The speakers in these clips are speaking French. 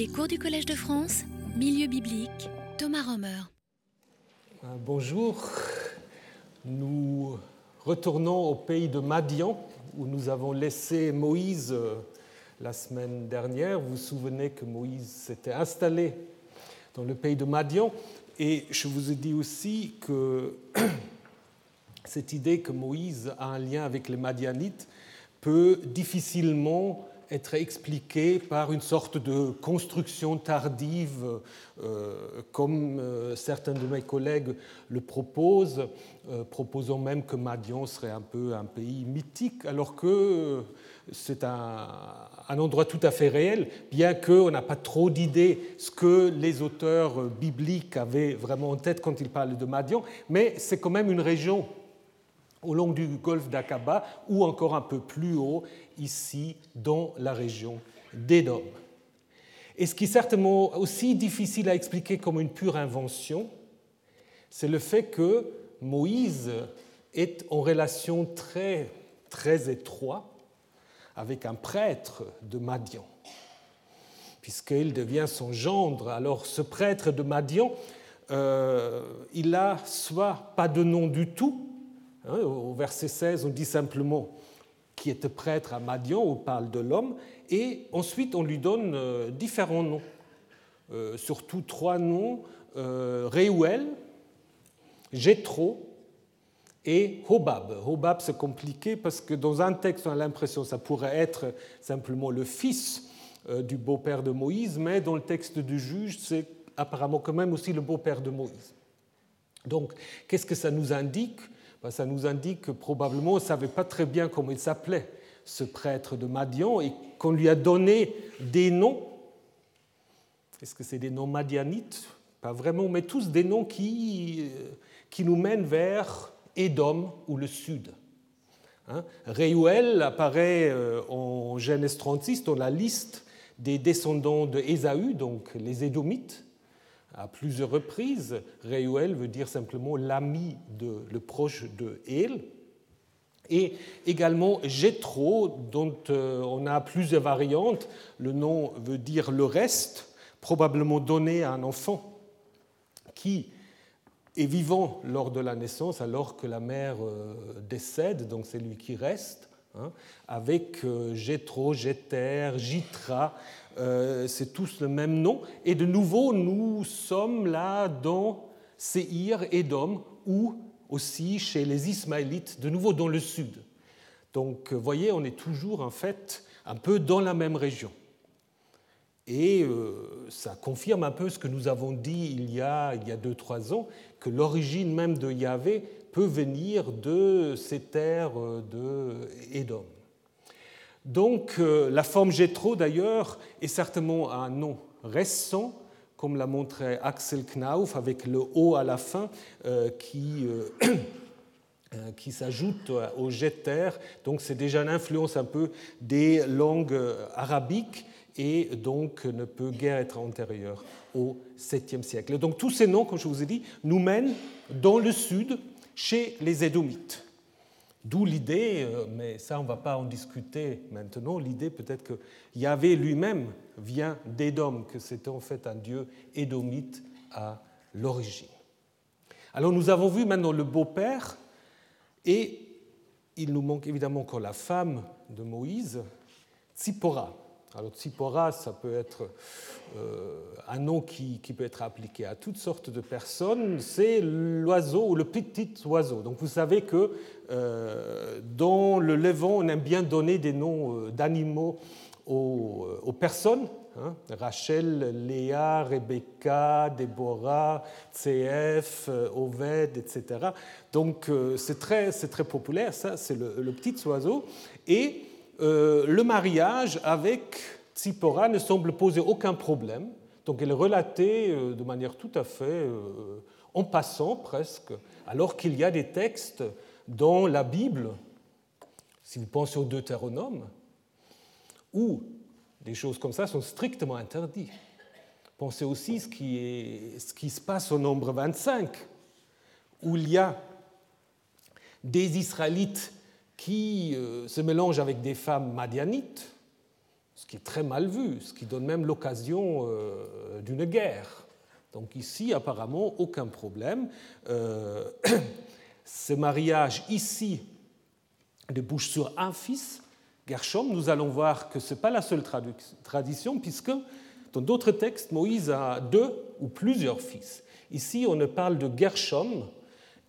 Les cours du Collège de France, Milieu biblique, Thomas Romer. Euh, bonjour, nous retournons au pays de Madian où nous avons laissé Moïse euh, la semaine dernière. Vous vous souvenez que Moïse s'était installé dans le pays de Madian et je vous ai dit aussi que cette idée que Moïse a un lien avec les Madianites peut difficilement être expliquée par une sorte de construction tardive, euh, comme euh, certains de mes collègues le proposent, euh, proposant même que Madian serait un peu un pays mythique, alors que c'est un, un, endroit tout à fait réel, bien qu'on n'a pas trop d'idées ce que les auteurs bibliques avaient vraiment en tête quand ils parlent de Madian, mais c'est quand même une région au long du golfe d'Aqaba ou encore un peu plus haut, ici, dans la région d'Édom. Et ce qui est certainement aussi difficile à expliquer comme une pure invention, c'est le fait que Moïse est en relation très, très étroite avec un prêtre de Madian, puisqu'il devient son gendre. Alors ce prêtre de Madian, euh, il a soit pas de nom du tout, au verset 16, on dit simplement qui était prêtre à Madian, on parle de l'homme, et ensuite on lui donne euh, différents noms, euh, surtout trois noms, euh, Réuel, Jétro et Hobab. Hobab, c'est compliqué parce que dans un texte, on a l'impression que ça pourrait être simplement le fils du beau-père de Moïse, mais dans le texte du juge, c'est apparemment quand même aussi le beau-père de Moïse. Donc, qu'est-ce que ça nous indique? Ça nous indique que probablement on ne savait pas très bien comment il s'appelait, ce prêtre de Madian, et qu'on lui a donné des noms. Est-ce que c'est des noms madianites? Pas vraiment, mais tous des noms qui, euh, qui nous mènent vers Édom ou le sud. Hein apparaît euh, en Genèse 36 dans la liste des descendants de Ésaü, donc les Édomites à plusieurs reprises. Réuel veut dire simplement l'ami, de, le proche de El. Et également Jétro, dont euh, on a plusieurs variantes. Le nom veut dire le reste, probablement donné à un enfant qui est vivant lors de la naissance alors que la mère euh, décède, donc c'est lui qui reste. Hein, avec euh, Jétro, Jéter, Jitra, euh, c'est tous le même nom. Et de nouveau, nous sommes là dans Séhir, Édom, ou aussi chez les Ismaélites, de nouveau dans le sud. Donc, vous voyez, on est toujours en fait un peu dans la même région. Et euh, ça confirme un peu ce que nous avons dit il y a, il y a deux, trois ans, que l'origine même de Yahvé peut venir de ces terres de. Donc euh, la forme Gétro, d'ailleurs, est certainement un nom récent, comme l'a montré Axel Knauf, avec le O à la fin, euh, qui, euh, qui s'ajoute au Jeter. Donc c'est déjà une influence un peu des langues arabiques et donc ne peut guère être antérieur au 7e siècle. Donc tous ces noms, comme je vous ai dit, nous mènent dans le sud, chez les Édomites. D'où l'idée, euh, mais ça on ne va pas en discuter maintenant, l'idée peut-être que Yahvé lui-même vient d'Édom, que c'était en fait un dieu édomite à l'origine. Alors nous avons vu maintenant le beau-père, et il nous manque évidemment encore la femme de Moïse, Tsipora. Alors Tsipora, ça peut être euh, un nom qui, peut être appliqué à toutes sortes de personnes. C'est l'oiseau ou le petit oiseau. Donc vous savez que euh, dans le Levant, on aime bien donner des noms euh, d'animaux aux, personnes. Hein. Rachel, Léa, Rebecca, Déborah, CF, Oved, etc. Donc c'est très, très populaire, ça, c'est le, le petit oiseau. Et euh, le mariage avec Tsipora ne semble poser aucun problème. Donc elle est relatée euh, de manière tout à fait euh, en passant presque, alors qu'il y a des textes dans la Bible, si vous pensez au Deutéronome, où des choses comme ça sont strictement interdites. Pensez aussi est, ce qui se passe au nombre 25, où il y a des Israélites qui euh, se mélange avec des femmes madianites, ce qui est très mal vu, ce qui donne même l'occasion euh, d'une guerre. Donc ici, apparemment, aucun problème. Euh, ce mariage ici débouche sur un fils, Gershom. Nous allons voir que ce n'est pas la seule tradition, puisque dans d'autres textes, Moïse a deux ou plusieurs fils. Ici, on ne parle de Gershom,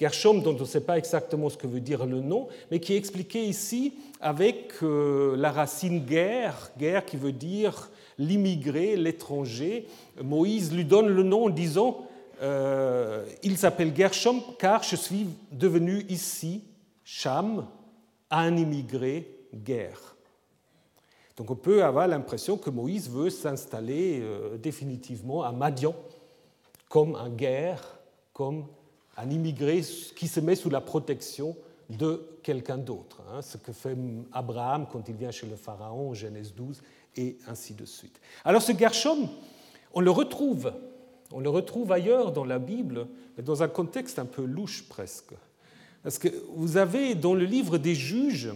Gershom dont on ne sait pas exactement ce que veut dire le nom, mais qui est expliqué ici avec euh, la racine guerre, guerre qui veut dire l'immigré, l'étranger. Moïse lui donne le nom en disant euh, Il s'appelle Gershom car je suis devenu ici, Cham, un immigré, guerre. Donc on peut avoir l'impression que Moïse veut s'installer euh, définitivement à Madian comme un guerre, comme un immigré qui se met sous la protection de quelqu'un d'autre. Hein, ce que fait Abraham quand il vient chez le Pharaon Genèse 12 et ainsi de suite. Alors ce Gershom, on le retrouve, on le retrouve ailleurs dans la Bible, mais dans un contexte un peu louche presque. Parce que vous avez dans le livre des juges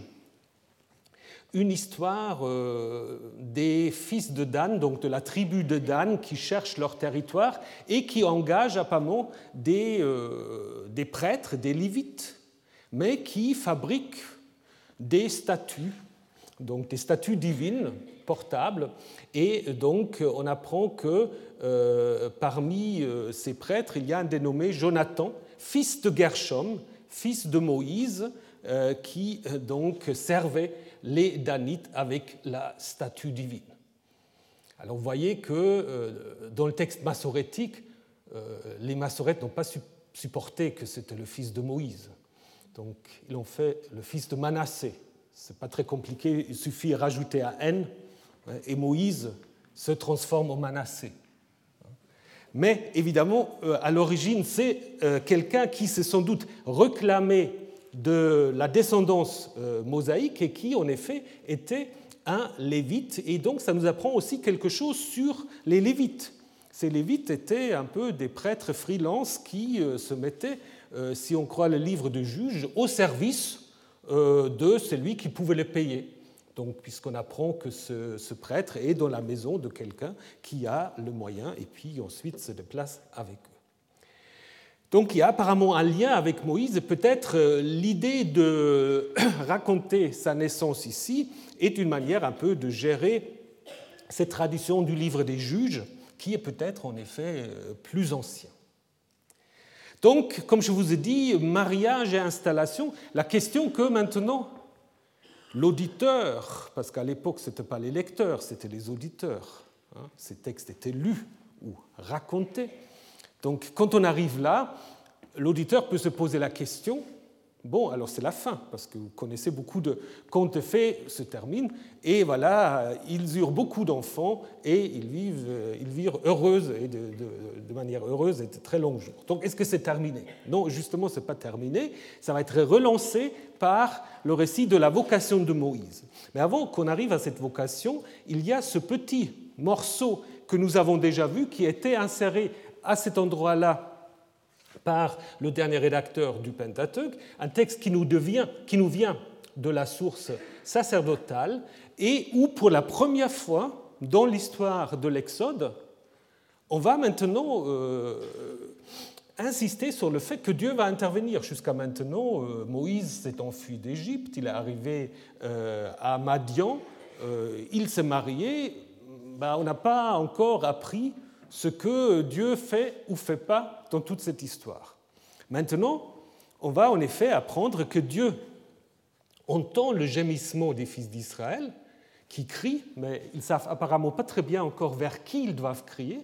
une histoire euh, des fils de Dan, donc de la tribu de Dan, qui cherchent leur territoire et qui engagent apparemment des, euh, des prêtres, des lévites, mais qui fabriquent des statues, donc des statues divines portables. Et donc on apprend que euh, parmi ces prêtres, il y a un dénommé Jonathan, fils de Gershom, fils de Moïse, qui donc servait les Danites avec la statue divine. Alors vous voyez que euh, dans le texte massorétique, euh, les massorètes n'ont pas supporté que c'était le fils de Moïse. Donc ils ont fait le fils de Manassé. Ce n'est pas très compliqué, il suffit de rajouter un N hein, et Moïse se transforme en Manassé. Mais évidemment, euh, à l'origine, c'est quelqu'un qui s'est sans doute réclamé de la descendance euh, mosaïque et qui, en effet, était un lévite. Et donc, ça nous apprend aussi quelque chose sur les lévites. Ces lévites étaient un peu des prêtres freelance qui euh, se mettaient, euh, si on croit le livre de Juges, au service de celui qui pouvait les payer. Donc, puisqu'on apprend que ce, ce, prêtre est dans la maison de quelqu'un qui a le moyen et puis ensuite se déplace avec eux. Donc il y a apparemment un lien avec Moïse. Peut-être euh, l'idée de raconter sa naissance ici est une manière un peu de gérer cette tradition du livre des juges, qui est peut-être en effet euh, plus ancien. Donc, comme je vous ai dit, mariage et installation, la question que maintenant l'auditeur, parce qu'à l'époque ce n'était pas les lecteurs, c'était les auditeurs, hein, ces textes étaient lus ou racontés, donc quand on arrive là, l'auditeur peut se poser la question, bon, alors c'est la fin, parce que vous connaissez beaucoup de contes fées se terminent, et voilà, ils eurent beaucoup d'enfants, et ils vivent, ils vivent heureuses, et de, de, manière heureuse, et de très longs jours. Donc est-ce que c'est terminé? Non, justement, ce n'est pas terminé, ça va être relancé par le récit de la vocation de Moïse. Mais avant qu'on arrive à cette vocation, il y a ce petit morceau que nous avons déjà vu qui était inséré à cet endroit-là par le dernier rédacteur du Pentateuque, un texte qui nous, qui nous vient de la source sacerdotale et où, pour la première fois dans l'histoire de l'Exode, on va maintenant euh, insister sur le fait que Dieu va intervenir. Jusqu'à maintenant, euh, Moïse s'est enfui d'Égypte, il est arrivé euh, à Madian, il s'est marié. Ben, on n'a pas encore appris ce que Dieu fait ou fait pas dans toute cette histoire. Maintenant, on va en effet apprendre que Dieu entend le gémissement des fils d'Israël qui crient, mais ils savent apparemment pas très bien encore vers qui ils doivent crier.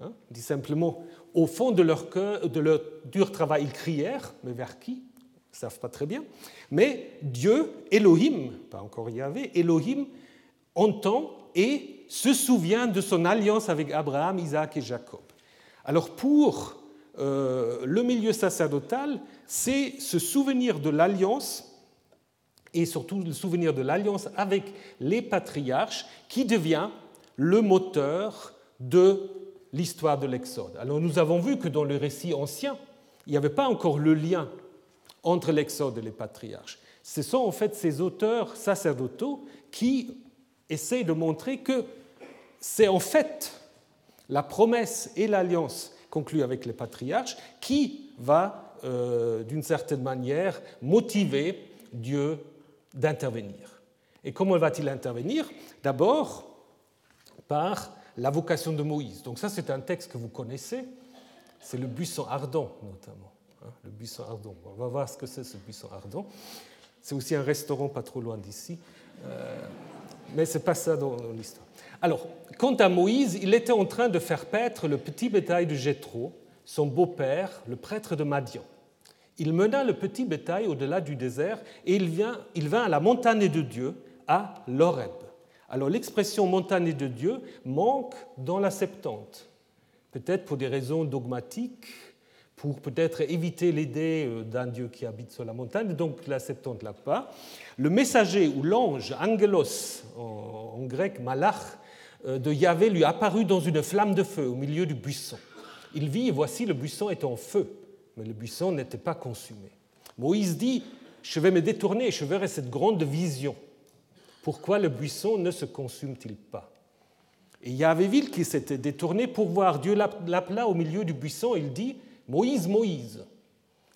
Hein. dit simplement, au fond de leur, cœur, de leur dur travail, ils crièrent, mais vers qui? Ils ne savent pas très bien. Mais Dieu, Elohim, pas encore Yahvé, Elohim entend et se souvient de son alliance avec Abraham, Isaac et Jacob. Alors pour euh, le milieu sacerdotal, c'est ce souvenir de l'alliance et surtout le souvenir de l'alliance avec les patriarches qui devient le moteur de l'histoire de l'Exode. Alors nous avons vu que dans le récit ancien, il n'y avait pas encore le lien entre l'Exode et les patriarches. Ce sont en fait ces auteurs sacerdotaux qui essaie de montrer que c'est en fait la promesse et l'alliance conclue avec les patriarches qui va, euh, d'une certaine manière, motiver Dieu d'intervenir. Et comment va-t-il intervenir? D'abord par la vocation de Moïse. Donc ça, c'est un texte que vous connaissez. C'est le buisson ardent, notamment. Hein, le buisson ardent. On va voir ce que c'est ce buisson ardent. C'est aussi un restaurant pas trop loin d'ici. Euh, mais ce n'est pas ça dans l'histoire. Alors, quant à Moïse, il était en train de faire paître le petit bétail de Jéthro, son beau-père, le prêtre de Madian. Il mena le petit bétail au-delà du désert et il, il vint à la montagne de Dieu, à l'Oreb. Alors l'expression montagne de Dieu manque dans la Septante, peut-être pour des raisons dogmatiques, pour peut-être éviter l'idée euh, d'un Dieu qui habite sur la montagne, donc la Septante l'a pas. Le messager ou l'ange, angelos en, grec, malach, de Yahvé lui apparut dans une flamme de feu au milieu du buisson. Il vit et voici le buisson est en feu, mais le buisson n'était pas consumé. Moïse dit, je vais me détourner je verrai cette grande vision. Pourquoi le buisson ne se consume-t-il pas? Et Yahvéville qui s'était détourné pour voir Dieu l'appela au milieu du buisson, il dit, Moïse, Moïse.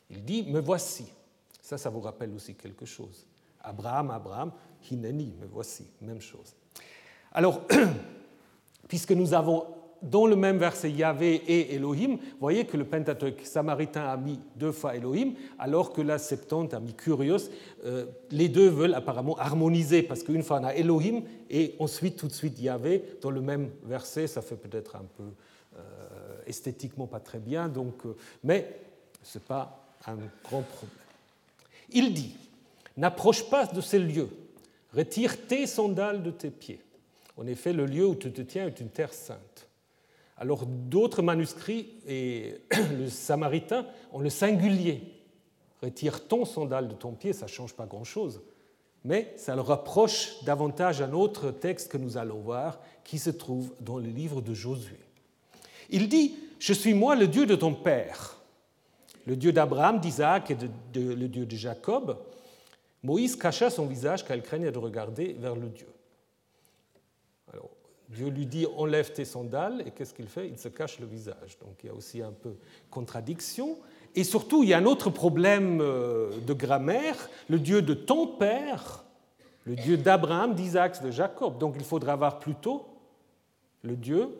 Il dit, me voici. Ça, ça vous rappelle aussi quelque chose. Abraham, Abraham, Hineni, me voici, même chose. Alors, puisque nous avons dans le même verset Yahvé et Elohim, vous voyez que le Pentateuque samaritain a mis deux fois Elohim, alors que la Septante a mis Curios. Euh, les deux veulent apparemment harmoniser, parce qu'une fois on a Elohim et ensuite tout de suite Yahvé dans le même verset, ça fait peut-être un peu esthétiquement pas très bien, donc, euh, mais ce n'est pas un grand problème. Il dit N'approche pas de ces lieux, retire tes sandales de tes pieds. En effet, le lieu où tu te tiens est une terre sainte. Alors d'autres manuscrits, et le samaritain, ont le singulier. Retire ton sandal de ton pied, ça ne change pas grand-chose. Mais ça le rapproche davantage un autre texte que nous allons voir, qui se trouve dans le livre de Josué. Il dit, je suis moi le Dieu de ton père, le Dieu d'Abraham, d'Isaac et le Dieu de Jacob. Moïse cacha son visage car il craignait de regarder vers le Dieu. Dieu lui dit enlève tes sandales et qu'est-ce qu'il fait? Il se cache le visage. Donc il y a aussi un peu contradiction. Et surtout, il y a un autre problème euh, de grammaire. Le Dieu de ton père, le Dieu d'Abraham, d'Isaac, de Jacob. Donc il faudra avoir plutôt le Dieu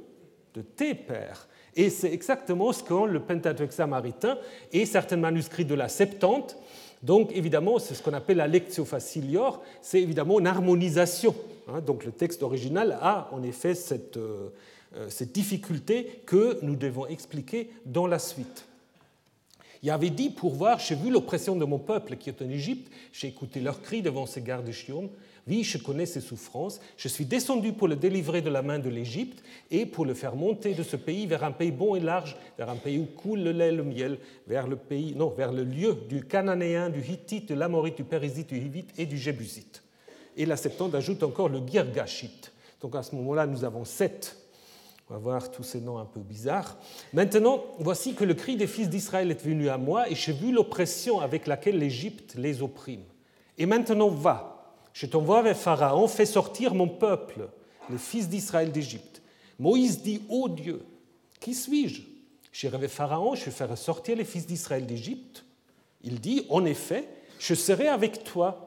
de tes pères. Et c'est exactement ce qu'ont le Pentateuque samaritain et certains manuscrits de la Septante. Donc évidemment, c'est ce qu'on appelle la lectio facilior, c'est évidemment une harmonisation. Hein. Donc le texte original a en effet cette, euh, euh, cette difficulté que nous devons expliquer dans la suite. Il avait dit pour voir, j'ai vu l'oppression de mon peuple qui est en Égypte, j'ai écouté leurs cris devant ces gardes chiomes, oui, je connais ses souffrances. Je suis descendu pour le délivrer de la main de l'Égypte et pour le faire monter de ce pays vers un pays bon et large, vers un pays où coule le lait le miel, vers le pays, non, vers le lieu du Cananéen, du Hittite, de l'Amorite, du Périsite, du Hivite et du Jébusite. Et la Septante ajoute encore le Girgashite. Donc à ce moment-là, nous avons sept. On va voir tous ces noms un peu bizarres. Maintenant, voici que le cri des fils d'Israël est venu à moi et j'ai vu l'oppression avec laquelle l'Égypte les opprime. Et maintenant, va, je t'envoie vers Pharaon, fais sortir mon peuple, les fils d'Israël d'Égypte. Moïse dit, ô Dieu, qui suis-je? J'irai vers Pharaon, je ferai sortir les fils d'Israël d'Égypte. Il dit, en effet, je serai avec toi,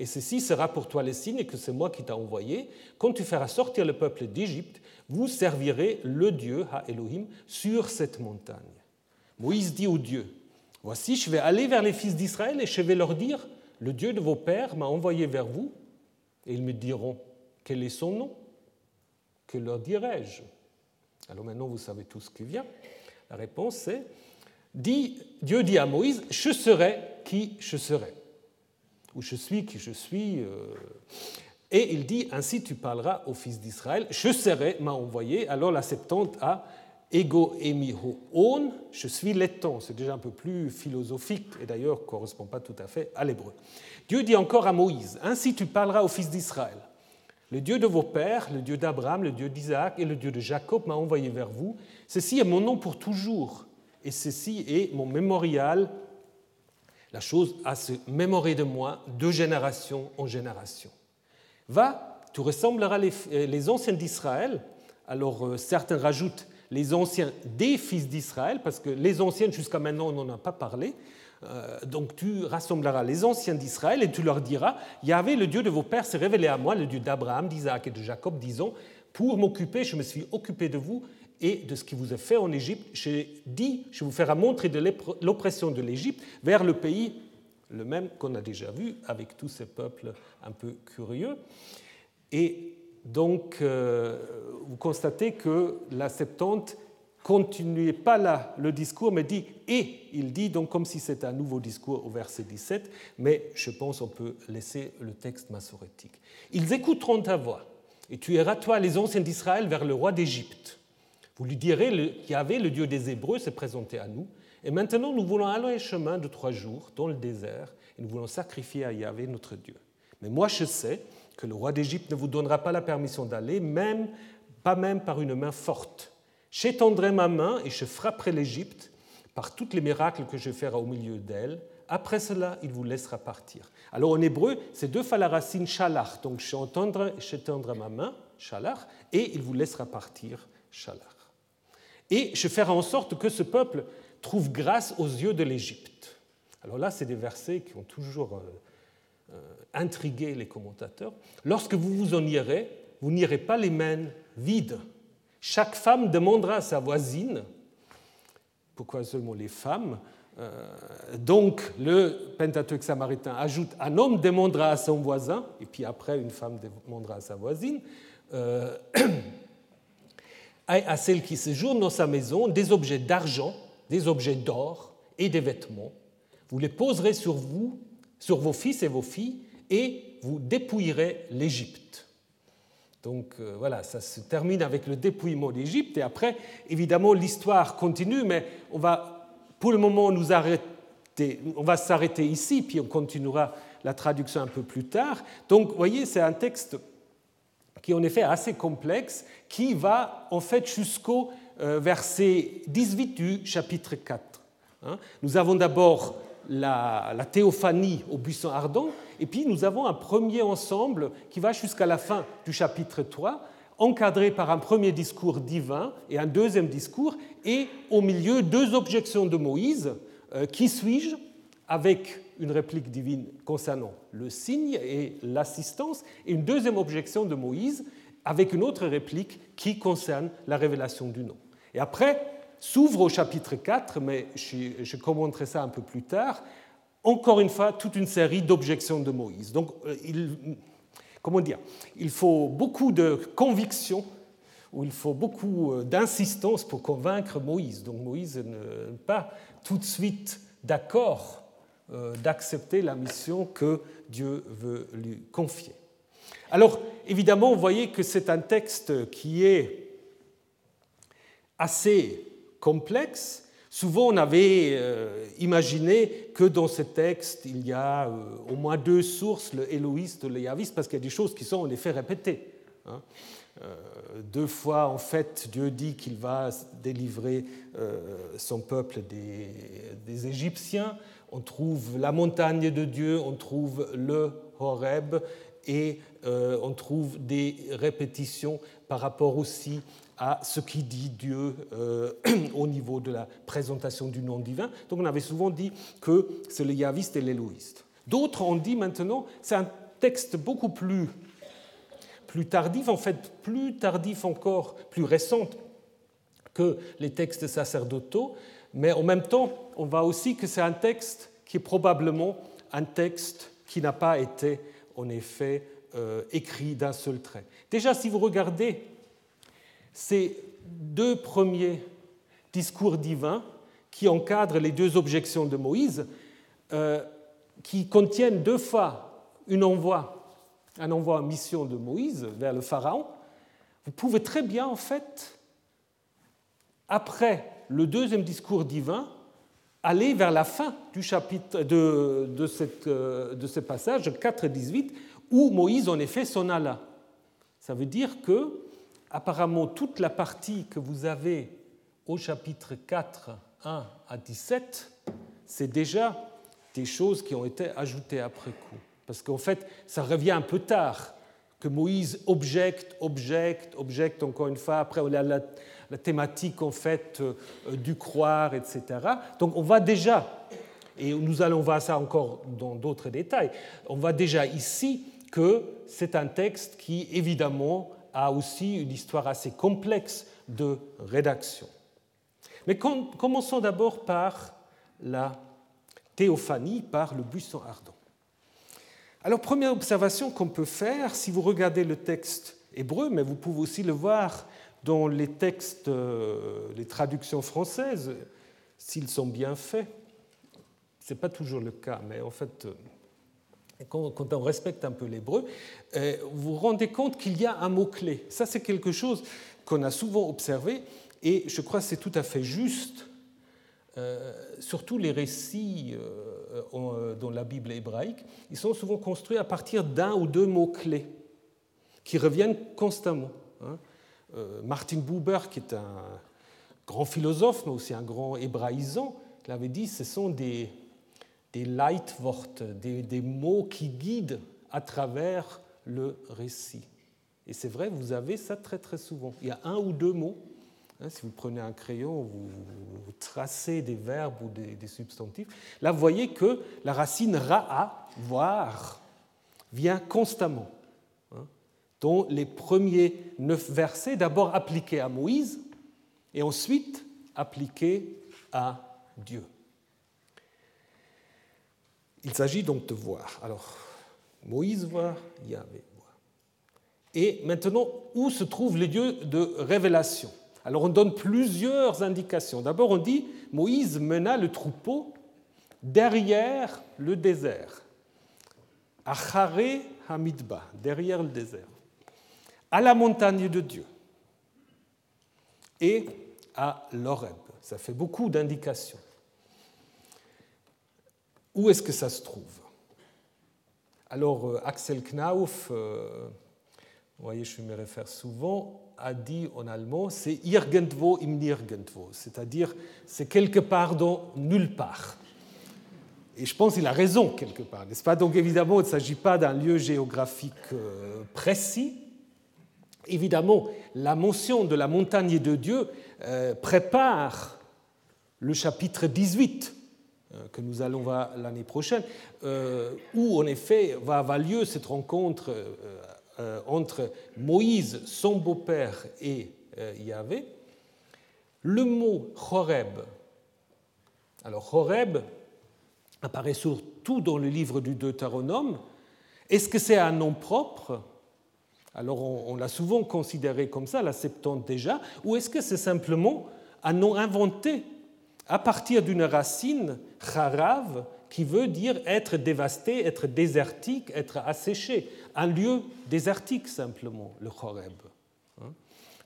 et ceci sera pour toi le signe que c'est moi qui t'ai envoyé. Quand tu feras sortir le peuple d'Égypte, vous servirez le Dieu, Ha Elohim, sur cette montagne. Moïse dit au Dieu, voici, je vais aller vers les fils d'Israël et je vais leur dire, le Dieu de vos pères m'a envoyé vers vous, et ils me diront, quel est son nom? Que leur dirai-je? Alors maintenant, vous savez tout ce qui vient. La réponse est, Dieu dit à Moïse, je serai qui je serai, ou je suis qui je suis. Euh. Et il dit, ainsi tu parleras aux fils d'Israël, je serai m'a envoyé. Alors la Septante a ego emiho on, je suis letton. C'est déjà un peu plus philosophique et d'ailleurs correspond pas tout à fait à l'hébreu. Dieu dit encore à Moïse Ainsi tu parleras aux fils d'Israël. Le Dieu de vos pères, le Dieu d'Abraham, le Dieu d'Isaac et le Dieu de Jacob m'a envoyé vers vous. Ceci est mon nom pour toujours et ceci est mon mémorial, la chose à se mémorer de moi de génération en génération. Va tu ressembleras les, les anciens d'Israël. Alors certains rajoutent les anciens des fils d'Israël, parce que les anciens jusqu'à maintenant on n'en a pas parlé. donc tu rassembleras les anciens d'Israël et tu leur diras, Yahvé, le Dieu de vos pères, s'est révélé à moi, le Dieu d'Abraham, d'Isaac et de Jacob, disons, pour m'occuper, je me suis occupé de vous et de ce qui vous est fait en Égypte. J'ai dit, je vous ferai montrer de l'oppression de l'Égypte vers le pays, le même qu'on a déjà vu avec tous ces peuples un peu curieux. Et donc, euh, vous constatez que la Septante continuait pas là le discours, mais dit et. Il dit donc comme si c'était un nouveau discours au verset 17, mais je pense qu'on peut laisser le texte massorétique. Ils écouteront ta voix, et tu iras, toi, les anciens d'Israël, vers le roi d'Égypte. Vous lui direz qu'Yahvé, le Dieu des Hébreux, s'est présenté à nous. Et maintenant, nous voulons aller chemin de trois jours dans le désert et nous voulons sacrifier à Yahvé, notre Dieu. Mais moi, je sais que le roi d'Égypte ne vous donnera pas la permission d'aller, même, pas même par une main forte. J'étendrai ma main et je frapperai l'Égypte par tous les miracles que je ferai au milieu d'elle. Après cela, il vous laissera partir. Alors en hébreu, c'est deux fois la racine shalach. Donc j'étendrai ma main, shalach, et il vous laissera partir, shalach et je ferai en sorte que ce peuple trouve grâce aux yeux de l'Égypte. Alors là, c'est des versets qui ont toujours euh, euh, intrigué les commentateurs. Lorsque vous vous en irez, vous n'irez pas les mains vides. Chaque femme demandera à sa voisine, pourquoi seulement les femmes euh, Donc le Pentateuque samaritain ajoute, un homme demandera à son voisin, et puis après une femme demandera à sa voisine. à celle qui séjourne dans sa maison des objets d'argent, des objets d'or et des vêtements. Vous les poserez sur vous, sur vos fils et vos filles, et vous dépouillerez l'Égypte. Donc euh, voilà, ça se termine avec le dépouillement d'Égypte, et après, évidemment, l'histoire continue, mais on va pour le moment nous arrêter, on va s'arrêter ici, puis on continuera la traduction un peu plus tard. Donc, vous voyez, c'est un texte qui en effet assez complexe, qui va en fait jusqu'au euh, verset 18 du chapitre 4. Hein. Nous avons d'abord la, théophanie au buisson ardent, et puis nous avons un premier ensemble qui va jusqu'à la fin du chapitre 3, encadré par un premier discours divin et un deuxième discours, et au milieu deux objections de Moïse, euh, qui suis-je? Avec une réplique divine concernant le signe et l'assistance, et une deuxième objection de Moïse avec une autre réplique qui concerne la révélation du nom. Et après, s'ouvre au chapitre 4, mais je, commenterai ça un peu plus tard, encore une fois, toute une série d'objections de Moïse. Donc, euh, comment dire, il faut beaucoup de conviction, ou il faut beaucoup euh, d'insistance pour convaincre Moïse. Donc Moïse n'est pas tout de suite d'accord d'accepter la mission que Dieu veut lui confier. Alors, évidemment, vous voyez que c'est un texte qui est assez complexe. Souvent, on avait euh, imaginé que dans ce texte, il y a euh, au moins deux sources, le éloïste, le yaviste, parce qu'il y a des choses qui sont en effet répétées. Hein. deux fois, en fait, Dieu dit qu'il va délivrer son peuple des Égyptiens on trouve la montagne de Dieu, on trouve le Horeb et euh, on trouve des répétitions par rapport aussi à ce qui dit Dieu euh, au niveau de la présentation du nom divin. Donc on avait souvent dit que c'est le yaviste et l'éloïste. D'autres ont dit maintenant, c'est un texte beaucoup plus, plus tardif, en fait plus tardif encore, plus récent que les textes sacerdotaux, mais en même temps, on voit aussi que c'est un texte qui est probablement un texte qui n'a pas été en effet euh, écrit d'un seul trait. Déjà, si vous regardez ces deux premiers discours divins qui encadrent les deux objections de Moïse, euh, qui contiennent deux fois une envoi, un envoi en mission de Moïse vers le Pharaon, vous pouvez très bien, en fait, après le deuxième discours divin, aller vers la fin du chapitre de, de, cette, euh, de ce passage 4.18 où Moïse en effet s'en alla. Ça veut dire que apparemment toute la partie que vous avez au chapitre 4, 1 à 17, c'est déjà des choses qui ont été ajoutées après coup. Parce qu'en fait, ça revient un peu tard que Moïse objecte, objecte, objecte encore une fois. Après, on a la, thématique en fait euh, du croire, etc. Donc on va déjà, et nous allons voir ça encore dans d'autres détails, on voit déjà ici que c'est un texte qui évidemment a aussi une histoire assez complexe de rédaction. Mais commençons d'abord par la théophanie, par le buisson ardent. Alors, première observation qu'on peut faire, si vous regardez le texte hébreu, mais vous pouvez aussi le voir dans les textes, euh, les traductions françaises, s'ils sont bien faits. Ce n'est pas toujours le cas, mais en fait, euh, quand on respecte un peu l'hébreu, euh, vous vous rendez compte qu'il y a un mot-clé. Ça, c'est quelque chose qu'on a souvent observé, et je crois que c'est tout à fait juste surtout les récits dans la Bible hébraïque, ils sont souvent construits à partir d'un ou deux mots-clés qui reviennent constamment. Hein. Martin Buber, qui est un grand philosophe, mais aussi un grand hébraïsant, l'avait dit, ce sont des, des Leitwort, des, des mots qui guident à travers le récit. Et c'est vrai, vous avez ça très très souvent. Il y a un ou deux mots Hein, si vous prenez un crayon, vous, tracez des verbes ou des, substantifs. Là, vous voyez que la racine ra'a, voir, vient constamment. Dont les premiers neuf versets, d'abord appliqués à Moïse et ensuite appliqués à Dieu. Il s'agit donc de voir. Alors, Moïse voit, Yahvé voit. Et maintenant, où se trouvent les dieux de révélation? Alors on donne plusieurs indications. D'abord on dit Moïse mena le troupeau derrière le désert, à Hamidba, derrière le désert, à la montagne de Dieu et à l'Oreb. Ça fait beaucoup d'indications. Où est-ce que ça se trouve? Alors euh, Axel Knauf, euh, vous voyez, je me réfère souvent, a dit en allemand, c'est irgendwo im nirgendwo, c'est-à-dire c'est quelque part dans nulle part. Et je pense qu'il a raison quelque part, n'est-ce pas? Donc évidemment, il ne s'agit pas d'un lieu géographique euh, précis. Évidemment, la mention de la montagne de Dieu euh, prépare le chapitre 18 euh, que nous allons voir l'année prochaine, où en effet va avoir lieu cette rencontre euh, entre Moïse, son beau-père, et euh, Yahvé, le mot Horeb, alors Horeb apparaît surtout dans le livre du Deutéronome. Est-ce que c'est un nom propre? Alors on, l'a souvent considéré comme ça, la Septante déjà, ou est-ce que c'est simplement un nom inventé à partir d'une racine, Harav, qui veut dire être dévasté, être désertique, être asséché. Un lieu désertique simplement, le Horeb. Hein.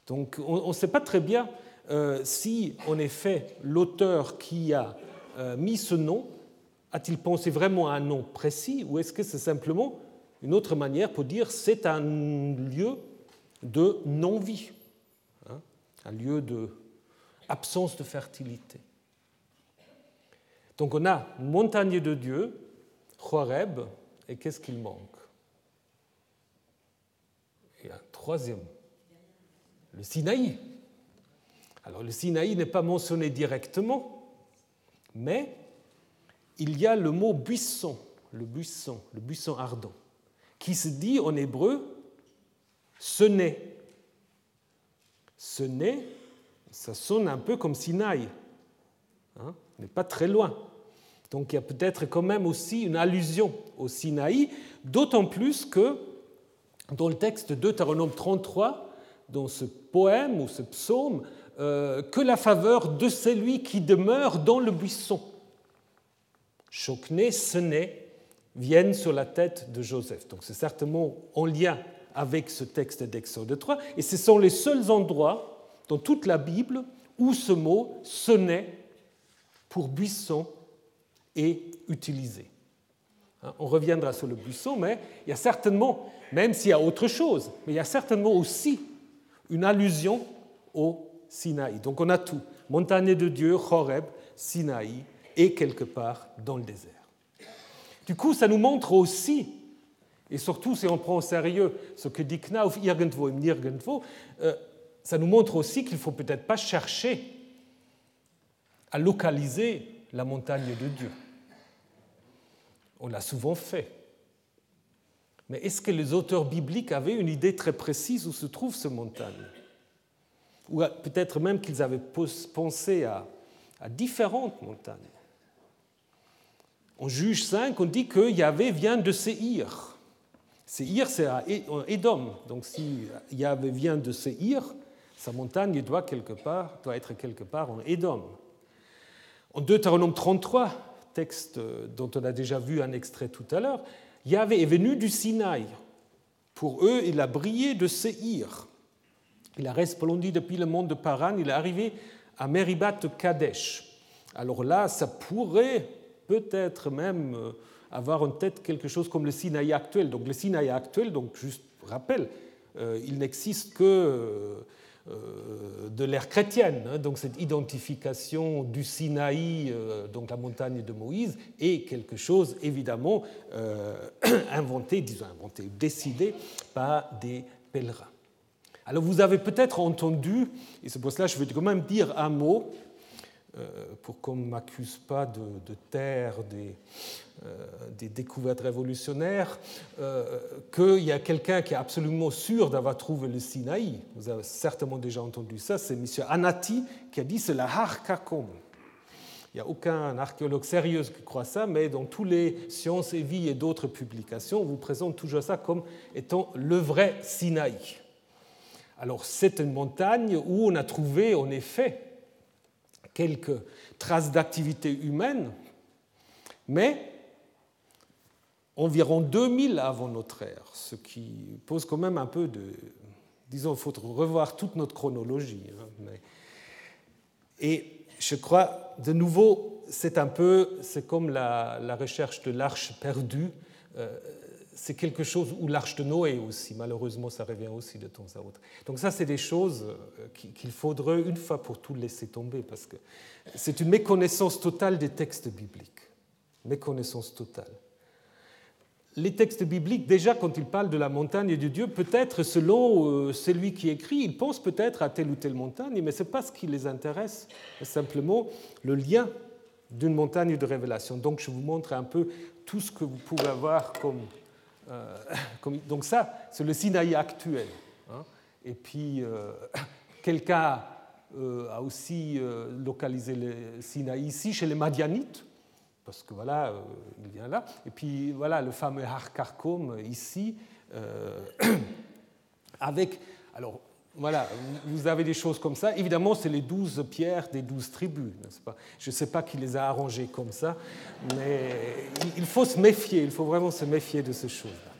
Donc on ne sait pas très bien euh, si en effet l'auteur qui a euh, mis ce nom a-t-il pensé vraiment à un nom précis ou est-ce que c'est simplement une autre manière pour dire c'est un lieu de non-vie, hein, un lieu de absence de fertilité. Donc on a montagne de Dieu, Horeb, et qu'est-ce qu'il manque? A un troisième, le Sinaï. Alors le Sinaï n'est pas mentionné directement, mais il y a le mot buisson, le buisson, le buisson ardent, qui se dit en hébreu ce n'est. Ce n'est, ça sonne un peu comme Sinaï. Hein n'est pas très loin. Donc il y a peut-être quand même aussi une allusion au Sinaï, d'autant plus que dans le texte de Deutéronome 33, dans ce poème ou ce psaume, euh, que la faveur de celui qui demeure dans le buisson. Chocné, Sené viennent sur la tête de Joseph. Donc c'est certainement en lien avec ce texte d'Exode 3, et ce sont les seuls endroits dans toute la Bible où ce mot Sené pour buisson est utilisé. Hein, on reviendra sur le buisson, mais il y a certainement, même s'il y a autre chose, mais il y a certainement aussi une allusion au Sinaï. Donc on a tout. Montagne de Dieu, Horeb, Sinaï et quelque part dans le désert. Du coup, ça nous montre aussi Et surtout, si on prend au sérieux ce que dit Knauf, irgendwo im Nirgendwo, euh, ça nous montre aussi qu'il ne faut peut-être pas chercher à localiser la montagne de Dieu. On l'a souvent fait. Mais est-ce que les auteurs bibliques avaient une idée très précise où se trouve cette montagne? Ou peut-être même qu'ils avaient pensé à, différentes montagnes? En Juge 5, on dit que Yahvé vient de Séhir. Séhir, c'est à Édom. Donc si Yahvé vient de Séhir, sa montagne doit, quelque part, doit être quelque part en Édom. En Deutéronome 33, texte dont on a déjà vu un extrait tout à l'heure, Yahvé est venu du Sinaï. Pour eux, il a brillé de Séhir. Il a resplendi depuis le monde de Paran, il est arrivé à Meribat Kadesh. Alors là, ça pourrait peut-être même euh, avoir en tête quelque chose comme le Sinaï actuel. Donc le Sinaï actuel, donc juste rappel, euh, il n'existe que euh, de l'ère chrétienne, hein, donc cette identification du Sinaï, donc la montagne de Moïse, est quelque chose évidemment inventé, disons inventé, décidé par des pèlerins. Alors vous avez peut-être entendu, et c'est pour cela que je veux quand même dire un mot, pour qu'on ne m'accuse pas de, de des, euh, des découvertes révolutionnaires, euh, qu'il y a quelqu'un qui est absolument sûr d'avoir trouvé le Sinaï. Vous avez certainement déjà entendu ça, c'est M. Anati qui a dit c'est la Harkakom. Il n'y a aucun archéologue sérieux qui croit ça, mais dans tous les Sciences et Vie et d'autres publications, on vous présente toujours ça comme étant le vrai Sinaï. Alors c'est une montagne où on a trouvé en effet quelques traces d'activité humaine, mais environ 2000 avant notre ère, ce qui pose quand même un peu de... Disons, il faut revoir toute notre chronologie. Hein, et je crois, de nouveau, c'est un peu, c'est comme la, recherche de l'arche perdue. Euh, c'est quelque chose où l'arche de Noé aussi, malheureusement, ça revient aussi de temps à autre. Donc ça, c'est des choses euh, qu'il faudrait une fois pour toutes laisser tomber, parce que c'est une méconnaissance totale des textes bibliques. Méconnaissance totale les textes bibliques, déjà quand ils parlent de la montagne de Dieu, peut-être selon euh, celui qui écrit, ils pensent peut-être à telle ou telle montagne, mais ce n'est pas ce qui les intéresse, c'est simplement le lien d'une montagne de révélation. Donc je vous montre un peu tout ce que vous pouvez avoir comme... Euh, donc ça, c'est le Sinaï actuel. Hein. Et puis, euh, quelqu'un a aussi localisé le Sinaï ici, chez les Madianites parce que voilà, euh, il vient là. Et puis voilà le fameux Harkarkom ici, euh, avec. Alors voilà, vous avez des choses comme ça. Évidemment, c'est les douze pierres des douze tribus, Je ne sais pas qui les a arrangées comme ça, mais il faut se méfier, il faut vraiment se méfier de ces choses-là.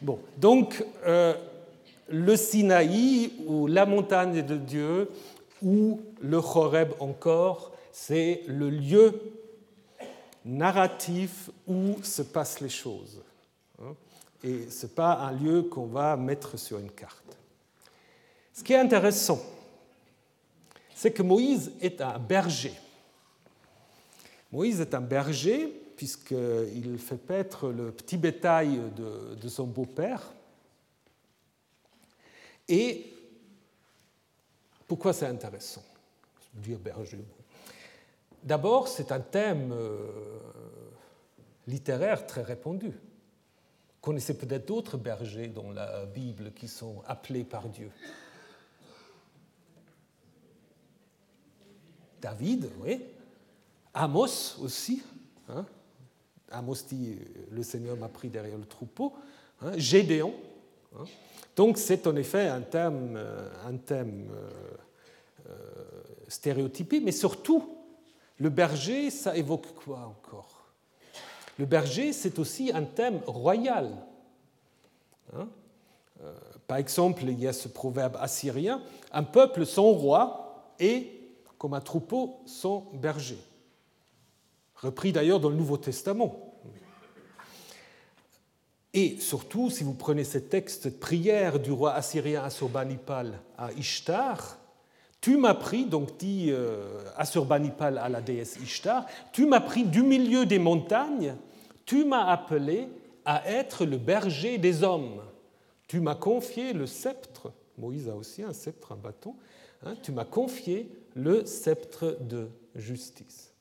Bon, donc euh, le Sinaï, ou la montagne de Dieu, ou le Choreb encore, c'est le lieu narratif où se passent les choses. Hein. Et ce n'est pas un lieu qu'on va mettre sur une carte. Ce qui est intéressant, c'est que Moïse est un berger. Moïse est un berger puisqu'il fait paître le petit bétail de, son beau-père. Et pourquoi c'est intéressant? Dire berger, D'abord, c'est un thème euh, littéraire très répandu. Vous connaissez peut-être d'autres bergers dans la Bible qui sont appelés par Dieu. David, oui. Amos aussi. Hein. Amos dit Le Seigneur m'a pris derrière le troupeau. Hein. Gédéon. Hein. Donc c'est en effet un thème, euh, euh, stéréotypé, mais surtout le berger, ça évoque quoi encore? Le berger, c'est aussi un thème royal. Euh, par exemple, il y a ce proverbe assyrien, un peuple sans roi et, comme un troupeau sans berger. Repris d'ailleurs dans le Nouveau Testament. Et surtout, si vous prenez ce texte, cette prière du roi assyrien Assurbanipal à Ishtar, tu m'as pris, donc dit euh, Assurbanipal à la déesse Ishtar, tu m'as pris du milieu des montagnes, tu m'as appelé à être le berger des hommes. Tu m'as confié le sceptre, Moïse a aussi un sceptre, un bâton, hein, tu m'as confié le sceptre de justice.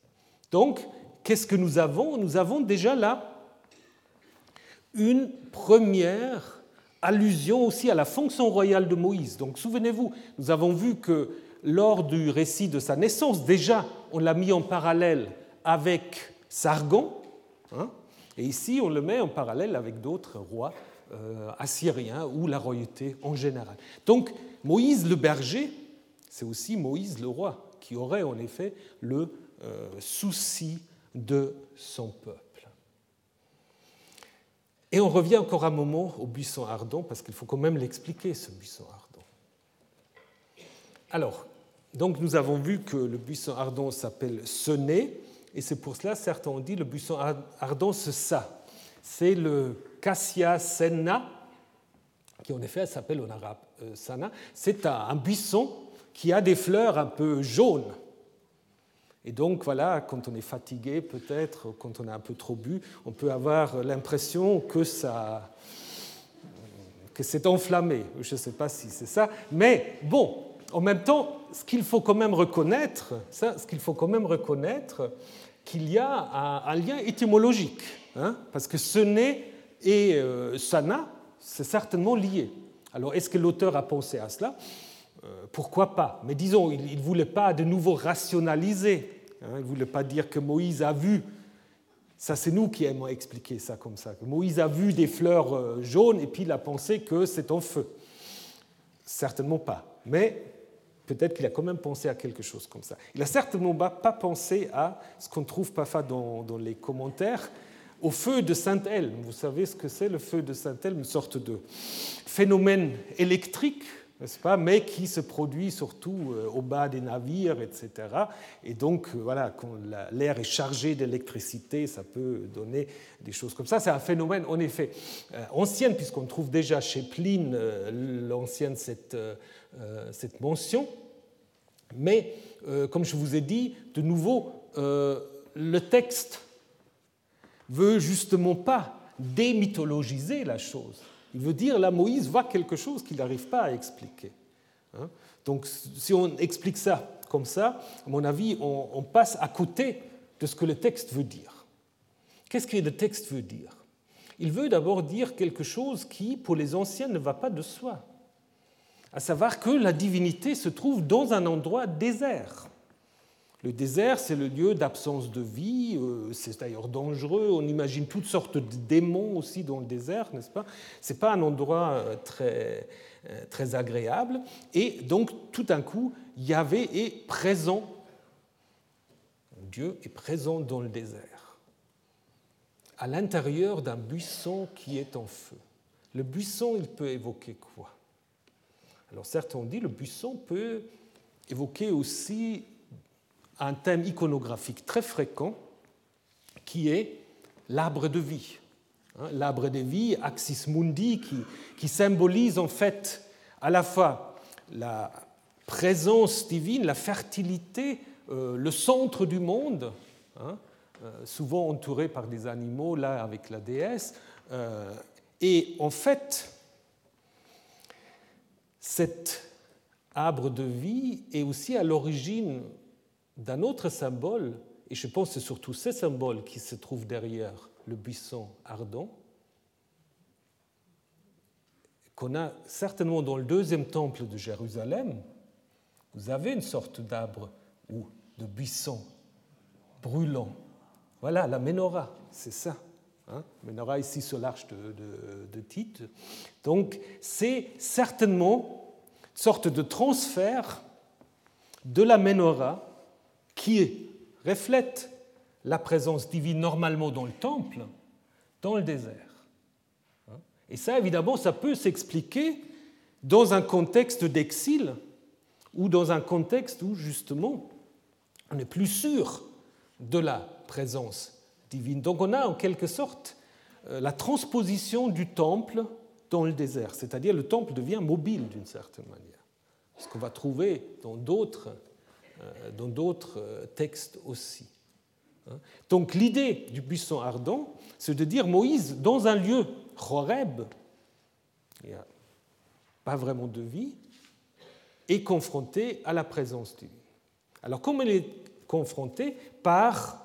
Donc, qu'est-ce que nous avons? Nous avons déjà là une première allusion aussi à la fonction royale de Moïse. Donc souvenez-vous, nous avons vu que lors du récit de sa naissance, déjà, on l'a mis en parallèle avec Sargon, hein, et ici on le met en parallèle avec d'autres rois euh, assyriens ou la royauté en général. Donc Moïse le berger, c'est aussi Moïse le roi, qui aurait en effet le euh, souci de son peuple. Et on revient encore un moment au buisson ardent, parce qu'il faut quand même l'expliquer, ce buisson ardent. Alors, donc nous avons vu que le buisson ardent s'appelle Sené, et c'est pour cela, certains ont dit, le buisson ardent, c'est ça. C'est le Cassia senna, qui en effet s'appelle en arabe euh, sana. C'est un buisson qui a des fleurs un peu jaunes. Et donc voilà, quand on est fatigué peut-être, quand on a un peu trop bu, on peut avoir l'impression que ça que c'est enflammé. Je ne sais pas si c'est ça, mais bon, en même temps, ce qu'il faut quand même reconnaître, ça, ce qu'il faut quand même reconnaître, qu'il y a un, lien étymologique, hein, parce que ce n'est et euh, sana, c'est certainement lié. Alors, est-ce que l'auteur a pensé à cela? Pourquoi pas? Mais disons, il ne voulait pas de nouveau rationaliser Hein, il ne voulait pas dire que Moïse a vu, ça c'est nous qui aimons expliquer ça comme ça, Moïse a vu des fleurs euh, jaunes et puis il a pensé que c'est en feu. Certainement pas. Mais peut-être qu'il a quand même pensé à quelque chose comme ça. Il n'a certainement pas pensé à ce qu'on trouve parfois dans, dans les commentaires, au feu de Sainte-Elme. Vous savez ce que c'est le feu de Sainte-Elme Une sorte de phénomène électrique mais qui se produit surtout euh, au bas des navires, etc. Et donc, euh, voilà, quand l'air est chargé d'électricité, ça peut donner des choses comme ça. C'est un phénomène, en effet, euh, ancien, puisqu'on trouve déjà chez Pline l'ancienne cette, cette mention. Mais, comme je vous ai dit, de nouveau, le texte veut justement pas démythologiser la chose il veut dire, là, Moïse voit quelque chose qu'il n'arrive pas à expliquer. Hein. Donc, si on explique ça comme ça, à mon avis, on, passe à côté de ce que le texte veut dire. Qu'est-ce que le texte veut dire? Il veut d'abord dire quelque chose qui, pour les anciens, ne va pas de soi, à savoir que la divinité se trouve dans un endroit désert. Le désert, c'est le lieu d'absence de vie, euh, c'est d'ailleurs dangereux, on imagine toutes sortes de démons aussi dans le désert, n'est-ce pas? Ce n'est pas un endroit euh, très, euh, très agréable. Et donc, tout d'un coup, Yahvé est présent, Dieu est présent dans le désert, à l'intérieur d'un buisson qui est en feu. Le buisson, il peut évoquer quoi? Alors certes, on dit le buisson peut évoquer aussi un thème iconographique très fréquent qui est l'arbre de vie. Hein, l'arbre de vie, Axis Mundi, qui, symbolise en fait à la fois la présence divine, la fertilité, euh, le centre du monde, hein, euh, souvent entouré par des animaux, là avec la déesse. Euh, et en fait, cet arbre de vie est aussi à l'origine d'un autre symbole, et je pense que c'est surtout ce symbole qui se trouve derrière le buisson ardent, qu'on a certainement dans le deuxième temple de Jérusalem, vous avez une sorte d'arbre ou de buisson brûlant. Voilà, la menorah, c'est ça. Hein menorah ici sur l'arche de, de, Tite. Donc c'est certainement une sorte de transfert de la menorah qui reflète la présence divine normalement dans le temple, dans le désert. Et ça, évidemment, ça peut s'expliquer dans un contexte d'exil ou dans un contexte où, justement, on n'est plus sûr de la présence divine. Donc on a en quelque sorte euh, la transposition du temple dans le désert, c'est-à-dire le temple devient mobile d'une certaine manière. Ce qu'on va trouver dans d'autres dans d'autres euh, textes aussi. Hein. Donc l'idée du buisson ardent, c'est de dire Moïse, dans un lieu, Horeb, il n'y a pas vraiment de vie, est confronté à la présence divine. Alors comment il est confronté? Par,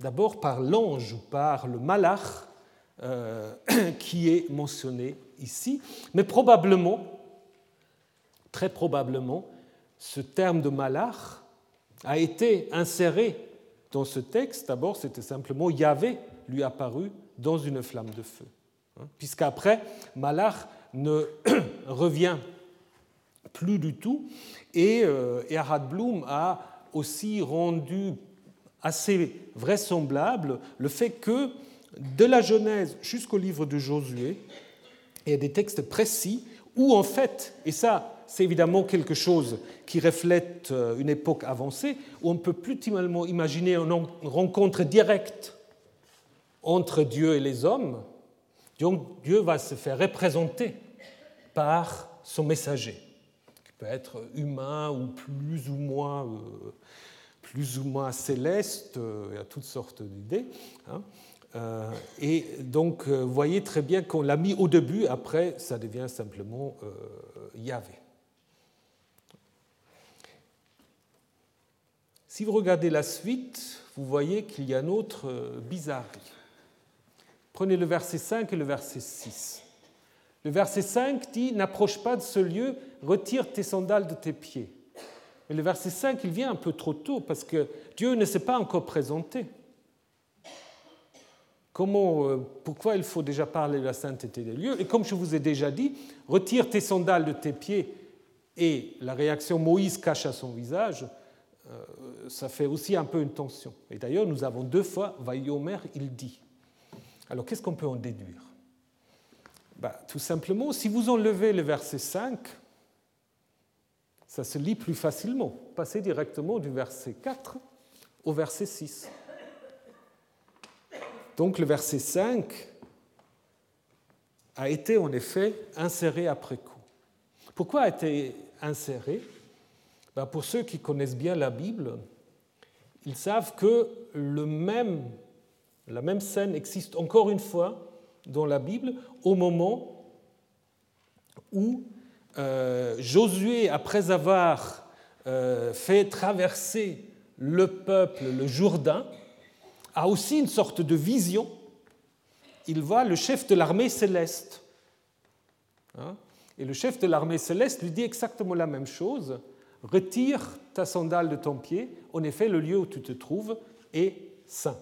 d'abord par l'ange par le malach euh, qui est mentionné ici, mais probablement, très probablement, ce terme de malach a été inséré dans ce texte. D'abord, c'était simplement Yahvé lui apparu dans une flamme de feu. Hein, puisqu'après, malach ne revient plus du tout. Et Erhard Blum a aussi rendu assez vraisemblable le fait que de la Genèse jusqu'au livre de Josué, il y a des textes précis où en fait, et ça c'est évidemment quelque chose qui reflète euh, une époque avancée, où on peut plus tellement imaginer une rencontre directe entre Dieu et les hommes. Donc Dieu va se faire représenter par son messager peut être humain ou plus ou moins, euh, plus ou moins céleste, il y a toutes sortes d'idées. Hein. Euh, et donc, vous voyez très bien qu'on l'a mis au début, après, ça devient simplement Yahvé. Si vous regardez la suite, vous voyez qu'il y a une autre bizarrerie. Prenez le verset 5 et le verset 6. Le verset 5 dit N'approche pas de ce lieu, retire tes sandales de tes pieds. Mais le verset 5, il vient un peu trop tôt parce que Dieu ne s'est pas encore présenté. Comment, euh, pourquoi il faut déjà parler de la sainteté des lieux? Et comme je vous ai déjà dit, retire tes sandales de tes pieds et la réaction Moïse cache à son visage, euh, ça fait aussi un peu une tension. Et d'ailleurs, nous avons deux fois, Vaïomer, il dit. Alors qu'est-ce qu'on peut en déduire? Bah, Tout simplement, si vous enlevez le verset 5, ça se lit plus facilement. Passez directement du verset 4 au verset 6. Donc le verset 5 a été en effet inséré après coup. Pourquoi a été inséré? Ben Pour ceux qui connaissent bien la Bible, ils savent que le même, la même scène existe encore une fois dans la Bible au moment où euh, Josué, après avoir euh, fait traverser le peuple le Jourdain, a aussi une sorte de vision. Il voit le chef de l'armée céleste. Hein. Et le chef de l'armée céleste lui dit exactement la même chose. Retire ta sandale de ton pied. En effet, le lieu où tu te trouves est saint.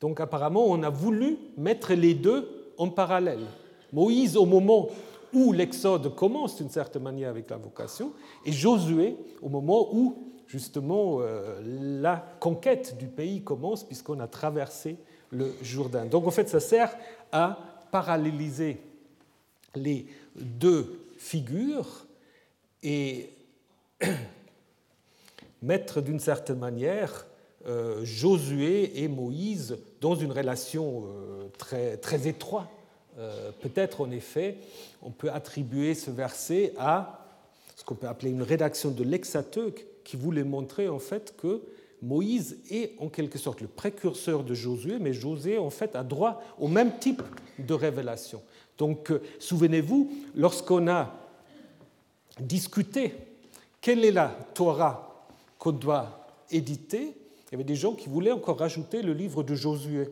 Donc apparemment, on a voulu mettre les deux en parallèle. Moïse, au moment où l'Exode commence d'une certaine manière avec la vocation, et Josué au moment où justement euh, la conquête du pays commence puisqu'on a traversé le Jourdain. Donc en fait, ça sert à paralléliser les deux figures et mettre d'une certaine manière euh, Josué et Moïse dans une relation euh, très, très étroite euh, peut-être en effet, on peut attribuer ce verset à ce qu'on peut appeler une rédaction de l'exateuque qui voulait montrer en fait que Moïse est en quelque sorte le précurseur de Josué, mais Josué en fait a droit au même type de révélation. Donc souvenez-vous, lorsqu'on a discuté quelle est la Torah qu'on doit éditer, il y avait des gens qui voulaient encore rajouter le livre de Josué.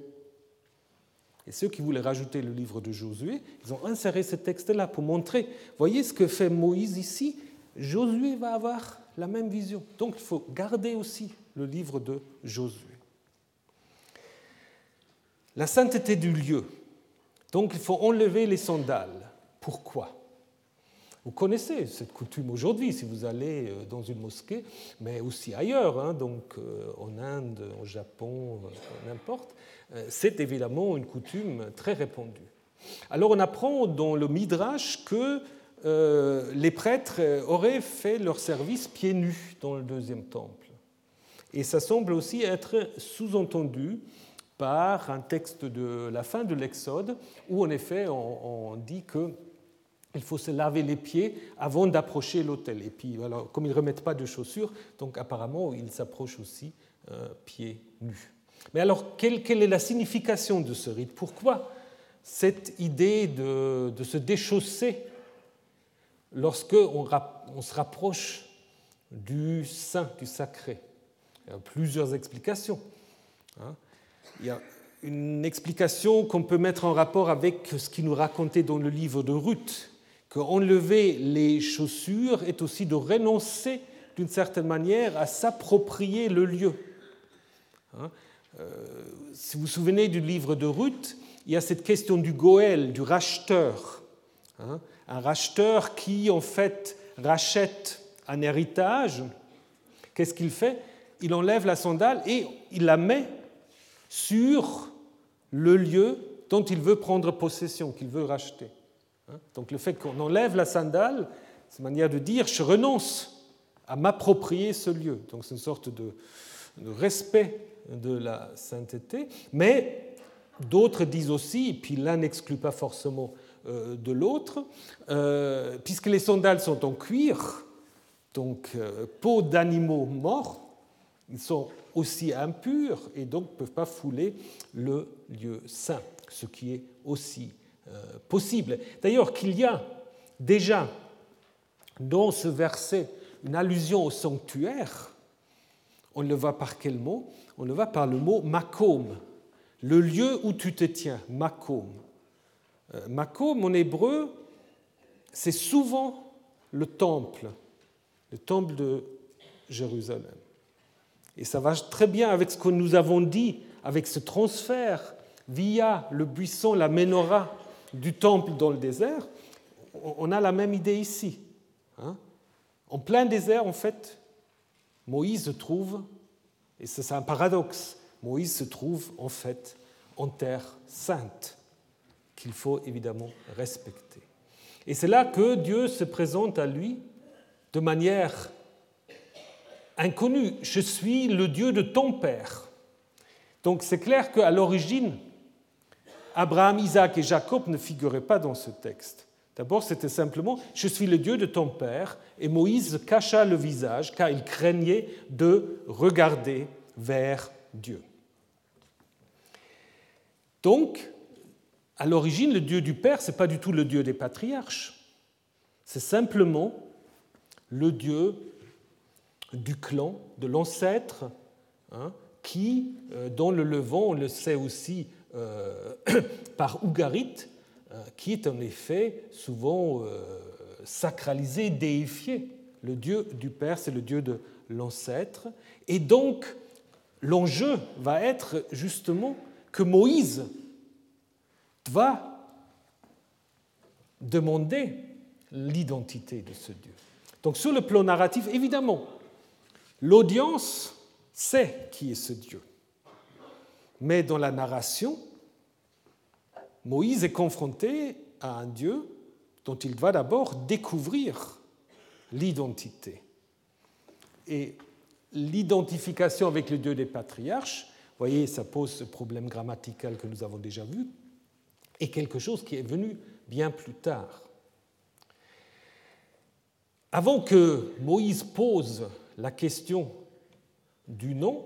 Et ceux qui voulaient rajouter le livre de Josué, ils ont inséré ce texte-là pour montrer, voyez ce que fait Moïse ici, Josué va avoir la même vision. Donc il faut garder aussi le livre de Josué. La sainteté du lieu. Donc il faut enlever les sandales. Pourquoi? Vous connaissez cette coutume aujourd'hui si vous allez euh, dans une mosquée, mais aussi ailleurs, hein, donc euh, en Inde, au Japon, euh, n'importe. C'est évidemment une coutume très répandue. Alors on apprend dans le Midrash que les prêtres auraient fait leur service pieds nus dans le deuxième temple. Et ça semble aussi être sous-entendu par un texte de la fin de l'Exode, où en effet on dit que il faut se laver les pieds avant d'approcher l'autel. Et puis, alors, comme ils ne remettent pas de chaussures, donc apparemment, ils s'approchent aussi pieds nus. Mais alors, quelle, est la signification de ce rite? Pourquoi cette idée de, se déchausser lorsqu'on on se rapproche du saint, du sacré? Il y a plusieurs explications. Hein. Il y a une explication qu'on peut mettre en rapport avec ce qui nous racontait dans le livre de Ruth, qu'enlever les chaussures est aussi de renoncer d'une certaine manière à s'approprier le lieu. Hein? Euh, si vous vous souvenez du livre de Ruth, il y a cette question du Goël, du racheteur. Hein? un racheteur qui, en fait, rachète un héritage. Qu'est-ce qu'il fait? Il enlève la sandale et il la met sur le lieu dont il veut prendre possession, qu'il veut racheter. Hein? Donc le fait qu'on enlève la sandale, c'est une manière de dire je renonce à m'approprier ce lieu. Donc c'est une sorte de, respect de la sainteté, mais d'autres disent aussi, et puis l'un n'exclut pas forcément euh, de l'autre, euh, puisque les sandales sont en cuir, donc euh, peau d'animaux morts, ils sont aussi impurs et donc ne peuvent pas fouler le lieu saint, ce qui est aussi possible. D'ailleurs, qu'il y a déjà dans ce verset une allusion au sanctuaire, on le voit par quel mot? On le voit par le mot makom, le lieu où tu te tiens, makom. Euh, makom en hébreu, c'est souvent le temple, le temple de Jérusalem. Et ça va très bien avec ce que nous avons dit, avec ce transfert via le buisson, la menorah du temple dans le désert. On a la même idée ici. Hein. en plein désert, en fait, Moïse se trouve, et c'est un paradoxe, Moïse se trouve en fait en terre sainte, qu'il faut évidemment respecter. Et c'est là que Dieu se présente à lui de manière inconnue. Je suis le Dieu de ton père. Donc c'est clair qu'à l'origine, Abraham, Isaac et Jacob ne figuraient pas dans ce texte. D'abord, c'était simplement Je suis le Dieu de ton père, et Moïse cacha le visage car il craignait de regarder vers Dieu. Donc, à l'origine, le Dieu du Père, ce n'est pas du tout le Dieu des patriarches, c'est simplement le Dieu du clan, de l'ancêtre, hein, qui, euh, dans le Levant, on le sait aussi par Ougarit, euh, qui est en effet souvent euh, sacralisé, déifié. Le Dieu du Père, c'est le Dieu de l'ancêtre. Et donc, l'enjeu va être justement que Moïse va demander l'identité de ce Dieu. Donc sur le plan narratif, évidemment, l'audience sait qui est ce Dieu. Mais dans la narration, Moïse est confronté à un Dieu dont il doit d'abord découvrir l'identité. Et l'identification avec le Dieu des patriarches, vous voyez, ça pose ce problème grammatical que nous avons déjà vu, est quelque chose qui est venu bien plus tard. Avant que Moïse pose la question du nom,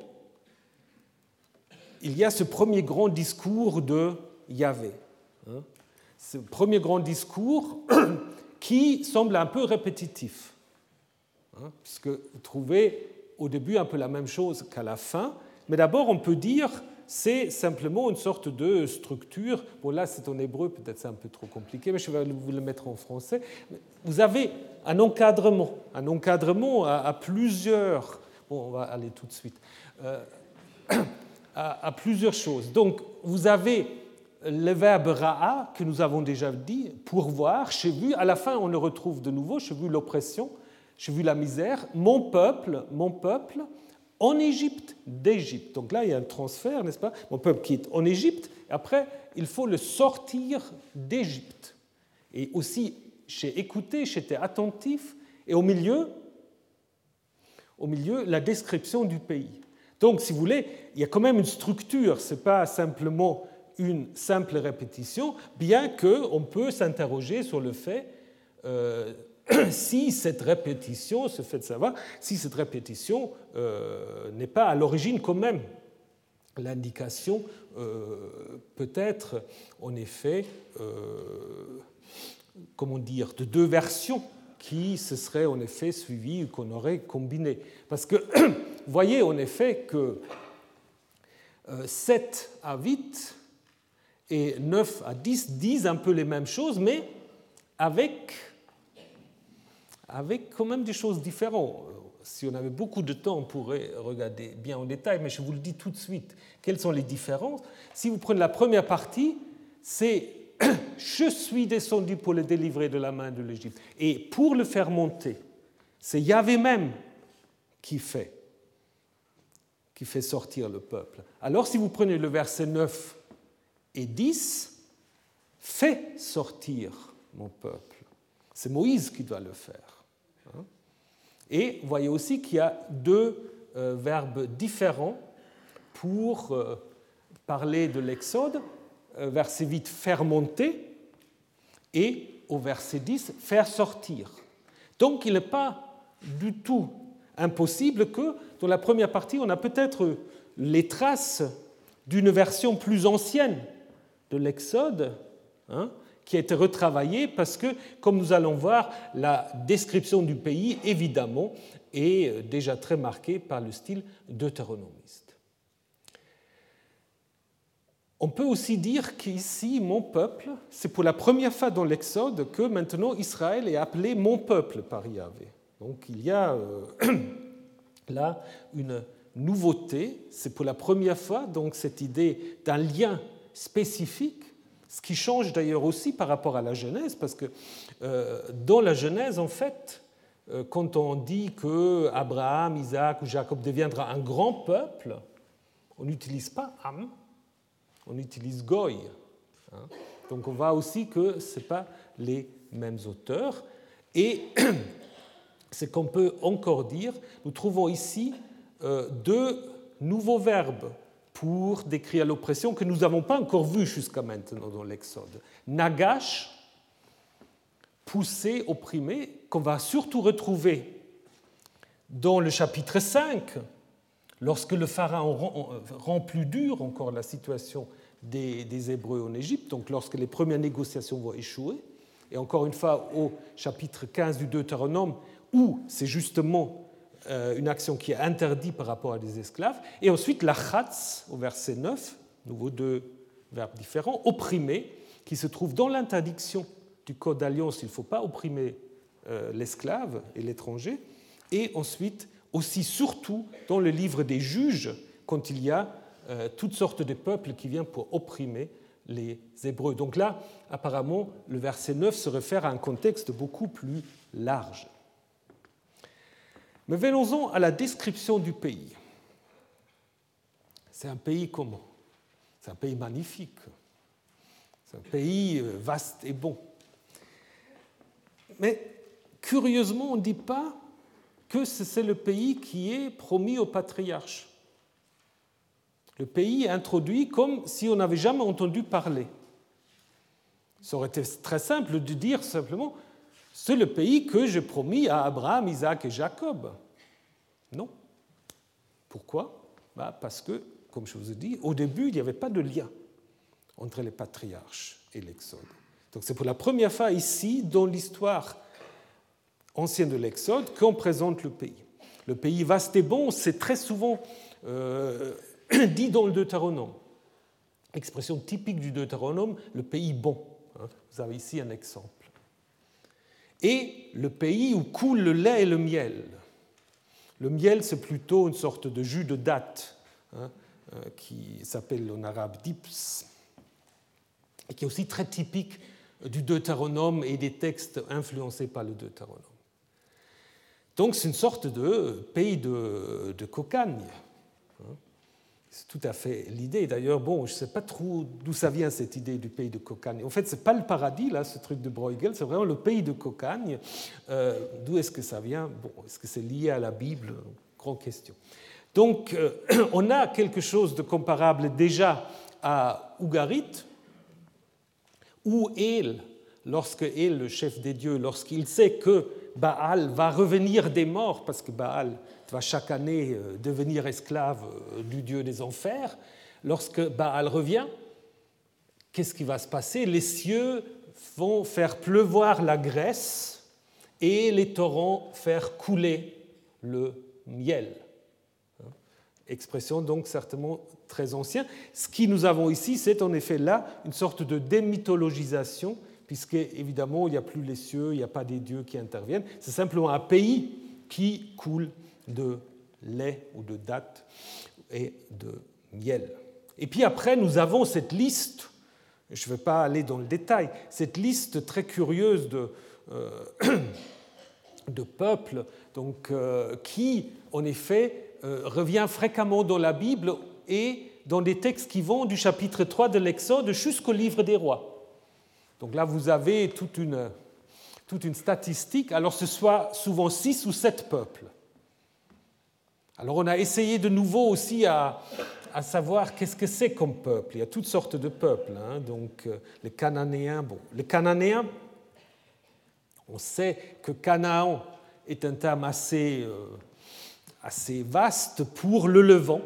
il y a ce premier grand discours de Yahvé. Hein. Ce premier grand discours qui semble un peu répétitif, hein, puisque vous trouvez au début un peu la même chose qu'à la fin, mais d'abord on peut dire c'est simplement une sorte de structure. Bon, là, c'est en hébreu, peut-être c'est un peu trop compliqué, mais je vais vous le mettre en français. Vous avez un encadrement, un encadrement à, plusieurs. Bon, on va aller tout de suite. Euh, à, plusieurs choses. Donc, vous avez le verbe ra'a que nous avons déjà dit, pourvoir, j'ai vu, à la fin on le retrouve de nouveau, j'ai vu l'oppression, j'ai vu la misère, mon peuple, mon peuple, en Égypte, d'Égypte. Donc là il y a un transfert, n'est-ce pas? Mon peuple qui est en Égypte, après il faut le sortir d'Égypte. Et aussi, j'ai écouté, j'étais attentif, et au milieu, au milieu, la description du pays. Donc, si vous voulez, il y a quand même une structure, ce n'est pas simplement une simple répétition, bien qu'on peut s'interroger sur le fait, euh, si cette répétition, ce fait de savoir, si cette répétition euh, n'est pas à l'origine quand même l'indication euh, peut-être en effet, comment dire, de deux versions qui se seraient en effet suivies ou qu'on aurait combinées. Parce que voyez en effet que 7 à 8 et 9 à 10 disent un peu les mêmes choses, mais avec, avec quand même des choses différentes. Si on avait beaucoup de temps, on pourrait regarder bien en détail, mais je vous le dis tout de suite. Quelles sont les différences? Si vous prenez la première partie, c'est Je suis descendu pour le délivrer de la main de l'Égypte. Et pour le faire monter, c'est Yahvé même qui fait, qui fait sortir le peuple. Alors si vous prenez le verset 9 et 10, Fais sortir mon peuple. C'est Moïse qui doit le faire. Hein. Et vous voyez aussi qu'il y a deux euh, verbes différents pour euh, parler de l'Exode. Euh, verset 8, faire monter, et au verset 10, faire sortir. Donc il n'est pas du tout impossible que dans la première partie, on a peut-être les traces d'une version plus ancienne de l'Exode, hein, qui a été retravaillée parce que, comme nous allons voir, la description du pays, évidemment, est déjà très marquée par le style deutéronomiste. On peut aussi dire qu'ici, mon peuple, c'est pour la première fois dans l'Exode que maintenant Israël est appelé mon peuple par Yahvé. Donc il y a euh, là une nouveauté, c'est pour la première fois donc cette idée d'un lien spécifique, ce qui change d'ailleurs aussi par rapport à la Genèse, parce que euh, dans la Genèse, en fait, euh, quand on dit que Abraham, Isaac ou Jacob deviendra un grand peuple, on n'utilise pas Am, on utilise Goy. Hein. Donc on voit aussi que ce pas les mêmes auteurs. Et ce qu'on peut encore dire, nous trouvons ici euh, deux nouveaux verbes pour décrire l'oppression que nous n'avons pas encore vu jusqu'à maintenant dans l'Exode. Nagash, poussé, opprimé, qu'on va surtout retrouver dans le chapitre 5, lorsque le Pharaon rend plus dur encore la situation des, Hébreux en Égypte, donc lorsque les premières négociations vont échouer, et encore une fois au chapitre 15 du Deutéronome, où c'est justement euh, une action qui est interdite par rapport à des esclaves, et ensuite la chatz au verset 9, nouveau deux verbes différents, opprimer, qui se trouve dans l'interdiction du code d'alliance, il ne faut pas opprimer euh, l'esclave et l'étranger, et ensuite aussi surtout dans le livre des juges, quand il y a euh, toutes sortes de peuples qui viennent pour opprimer les Hébreux. Donc là, apparemment, le verset 9 se réfère à un contexte beaucoup plus large. Mais venons-en à la description du pays. C'est un pays comment? C'est un pays magnifique. C'est un pays euh, vaste et bon. Mais curieusement, on ne dit pas que c'est le pays qui est promis au patriarche. Le pays est introduit comme si on n'avait jamais entendu parler. Ça aurait été très simple de dire simplement, c'est le pays que j'ai promis à Abraham, Isaac et Jacob. Non. Pourquoi? Bah, Parce que, comme je vous ai dit, au début, il n'y avait pas de lien entre les patriarches et l'Exode. Donc c'est pour la première fois ici, dans l'histoire ancienne de l'Exode, qu'on présente le pays. Le pays vaste et bon, c'est très souvent euh, dit dans le Deutéronome. Expression typique du Deutéronome, le pays bon. Hein. Vous avez ici un exemple. Et le pays où coule le lait et le miel. Le miel, c'est plutôt une sorte de jus de date hein, euh, qui s'appelle en arabe dips, et qui est aussi très typique du Deutéronome et des textes influencés par le Deutéronome. Donc c'est une sorte de pays de, de cocagne. C'est tout à fait l'idée. D'ailleurs, bon, je ne sais pas trop d'où ça vient cette idée du pays de cocagne. En fait, ce n'est pas le paradis, là, ce truc de Bruegel, c'est vraiment le pays de cocagne. Euh, d'où est-ce que ça vient? Bon, est-ce que c'est lié à la Bible? Grande question. Donc, euh, on a quelque chose de comparable déjà à Ougarit, où est lorsque est le chef des dieux, lorsqu'il sait que Baal va revenir des morts, parce que Baal va chaque année euh, devenir esclave euh, du dieu des enfers, lorsque Baal revient, qu'est-ce qui va se passer? Les cieux vont faire pleuvoir la graisse et les torrents faire couler le miel. Expression donc certainement très ancienne. Ce que nous avons ici, c'est en effet là une sorte de démythologisation, puisque évidemment il n'y a plus les cieux, il n'y a pas des dieux qui interviennent. C'est simplement un pays qui coule de lait ou de dattes et de miel. Et puis après, nous avons cette liste, je ne vais pas aller dans le détail, cette liste très curieuse de, euh, peuples donc, euh, qui, en effet, euh, revient fréquemment dans la Bible et dans des textes qui vont du chapitre 3 de l'Exode jusqu'au livre des rois. Donc là, vous avez toute une, statistique. Alors ce soit souvent six ou sept peuples. Alors on a essayé de nouveau aussi à, savoir qu'est-ce que c'est comme peuple. Il y a toutes sortes de peuples. Hein. Donc euh, les Cananéens, bon, les Cananéens, on sait que Canaan est un terme assez euh, assez vaste pour le Levant,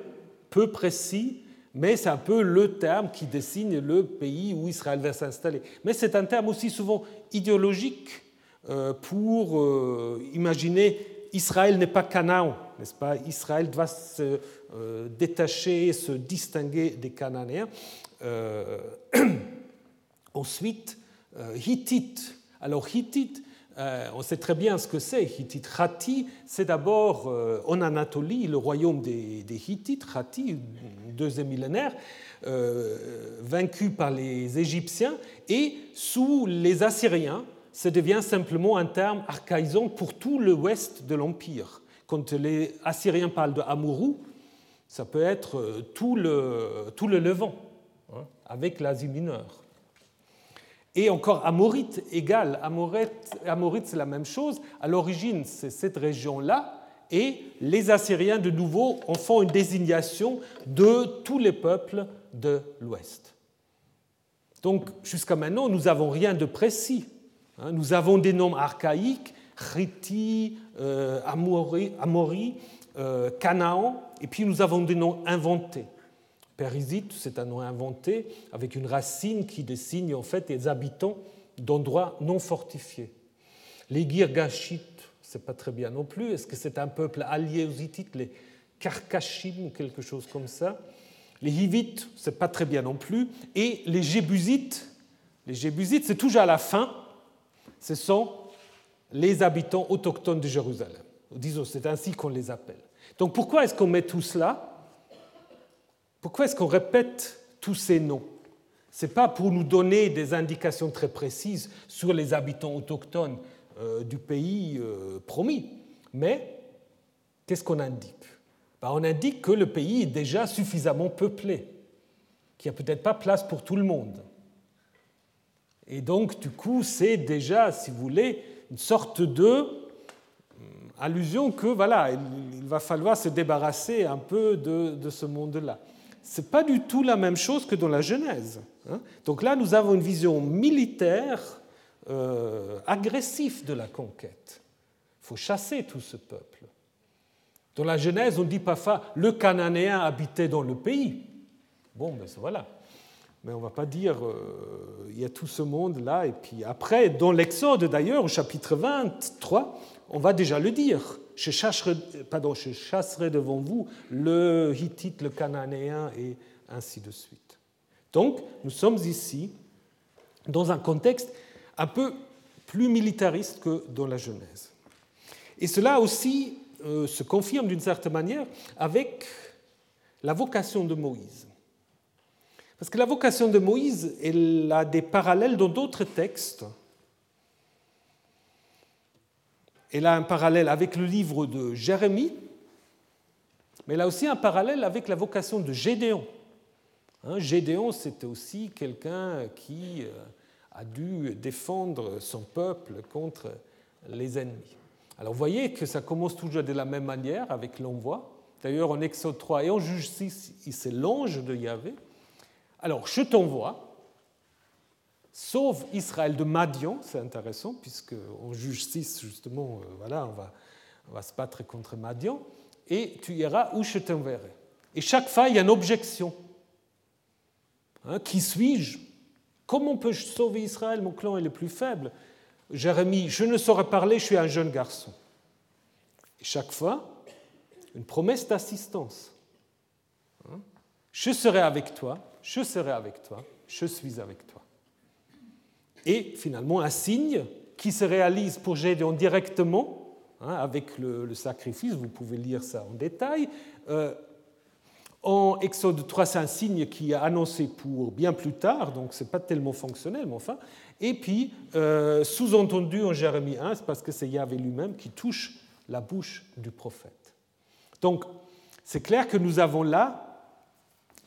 peu précis, mais c'est un peu le terme qui désigne le pays où Israël va s'installer. Mais c'est un terme aussi souvent idéologique euh, pour euh, imaginer Israël n'est pas Canaan, n'est-ce pas? Israël doit se euh, détacher, se distinguer des Cananéens. ensuite, Hittite. Alors Hittite, euh, on sait très bien ce que c'est. Hittite Hatti, c'est d'abord euh, en Anatolie, le royaume des, Hittites, Hatti, deuxième millénaire, euh, vaincu par les Égyptiens, et sous les Assyriens, ça devient simplement un terme archaïsant pour tout le ouest de l'Empire. Quand les Assyriens parlent de Amuru, ça peut être tout le, tout le Levant, hein, avec l'Asie mineure. Et encore Amorite égale, Amorite, c'est la même chose. À l'origine, c'est cette région-là. Et les Assyriens, de nouveau, en font une désignation de tous les peuples de l'Ouest. Donc, jusqu'à maintenant, nous n'avons rien de précis. Hein. Nous avons des noms archaïques, Riti, euh, Amori, euh, Canaan, et puis nous avons des noms inventés. C'est un nom inventé avec une racine qui désigne en fait les habitants d'endroits non fortifiés. Les Girgashites, c'est pas très bien non plus. Est-ce que c'est un peuple allié aux Hittites, les Karkashim ou quelque chose comme ça? Les Hivites, c'est pas très bien non plus. Et les Jébusites, les Jébusites, c'est toujours à la fin. Ce sont les habitants autochtones de Jérusalem. Disons, c'est ainsi qu'on les appelle. Donc pourquoi est-ce qu'on met tout cela? Pourquoi est-ce qu'on répète tous ces noms? Ce n'est pas pour nous donner des indications très précises sur les habitants autochtones euh, du pays euh, promis, mais qu'est-ce qu'on indique? Ben, On indique que le pays est déjà suffisamment peuplé, qu'il n'y a peut-être pas place pour tout le monde. Et donc, du coup, c'est déjà, si vous voulez, une sorte de euh, allusion que voilà, il va falloir se débarrasser un peu de ce monde-là n'est pas du tout la même chose que dans la Genèse. Hein. Donc là, nous avons une vision militaire euh, agressive de la conquête. Il faut chasser tout ce peuple. Dans la Genèse, on dit parfois le Cananéen habitait dans le pays. Bon, ben voilà. Mais on ne va pas dire euh, il y a tout ce monde-là. Et puis après, dans l'Exode d'ailleurs, au chapitre 23, on va déjà le dire je chasserai, pardon, je devant vous le Hittite, le Cananéen et ainsi de suite. Donc, nous sommes ici dans un contexte un peu plus militariste que dans la Genèse. Et cela aussi euh, se confirme d'une certaine manière avec la vocation de Moïse. Parce que la vocation de Moïse, elle a des parallèles dans d'autres textes Elle a un parallèle avec le livre de Jérémie, mais a aussi un parallèle avec la vocation de Gédéon. Hein, Gédéon, c'était aussi quelqu'un qui euh, a dû défendre son peuple contre les ennemis. Alors vous voyez que ça commence toujours de la même manière avec l'envoi. D'ailleurs, en Exode 3 et en Juge 6, c'est l'ange de Yahvé. Alors, je t'envoie, sauve Israël de Madian, c'est intéressant, puisqu'on juge 6, justement, euh, on on va se battre contre Madian, et tu iras où je t'enverrai. Et chaque fois, il y a une objection. Hein, qui suis-je? Comment peux-je sauver Israël? Mon clan est le plus faible. Jérémie, je ne saurais parler, je suis un jeune garçon. Et chaque fois, une promesse d'assistance. Hein, je serai avec toi, je serai avec toi, je suis avec toi. Et finalement, un signe qui se réalise pour Gédéon directement, hein, avec le, sacrifice, vous pouvez lire ça en détail. Euh, en Exode 3, c'est un signe qui est annoncé pour bien plus tard, donc ce n'est pas tellement fonctionnel, mais enfin. Et puis, euh, sous-entendu en Jérémie 1, c'est parce que c'est Yahvé lui-même qui touche la bouche du prophète. Donc, c'est clair que nous avons là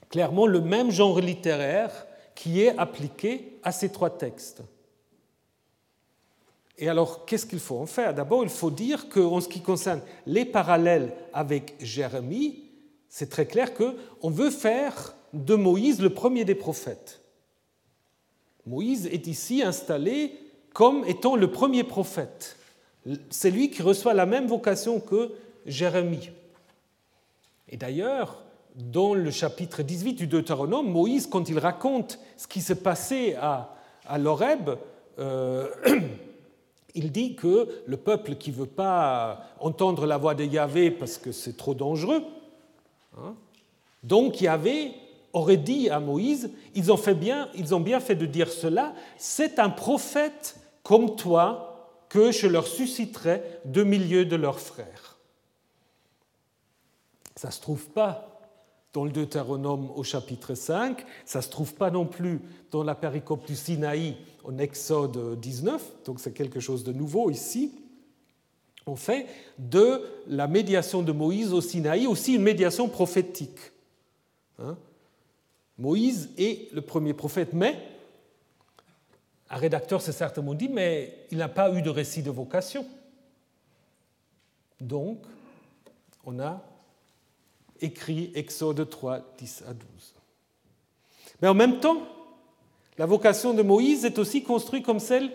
clairement le même genre littéraire qui est appliqué à ces trois textes. Et alors, qu'est-ce qu'il faut en faire? D'abord, il faut dire qu'en ce qui concerne les parallèles avec Jérémie, c'est très clair qu'on veut faire de Moïse le premier des prophètes. Moïse est ici installé comme étant le premier prophète. C'est lui qui reçoit la même vocation que Jérémie. Et d'ailleurs, dans le chapitre 18 du Deutéronome, Moïse, quand il raconte ce qui s'est passé à, à l'Horeb, euh, il dit que le peuple qui ne veut pas entendre la voix de Yahvé parce que c'est trop dangereux, Hein? Donc Yahvé aurait dit à Moïse, ils ont, fait bien, ils ont bien fait de dire cela, c'est un prophète comme toi que je leur susciterai de milieu de leurs frères. Ça ne se trouve pas dans le Deutéronome au chapitre 5, ça ne se trouve pas non plus dans la péricope du Sinaï en Exode 19, donc c'est quelque chose de nouveau ici on fait de la médiation de Moïse au Sinaï aussi une médiation prophétique. Hein. Moïse est le premier prophète, mais un rédacteur s'est certainement dit, mais il n'a pas eu de récit de vocation. Donc, on a écrit Exode 3, 10 à 12. Mais en même temps, la vocation de Moïse est aussi construite comme celle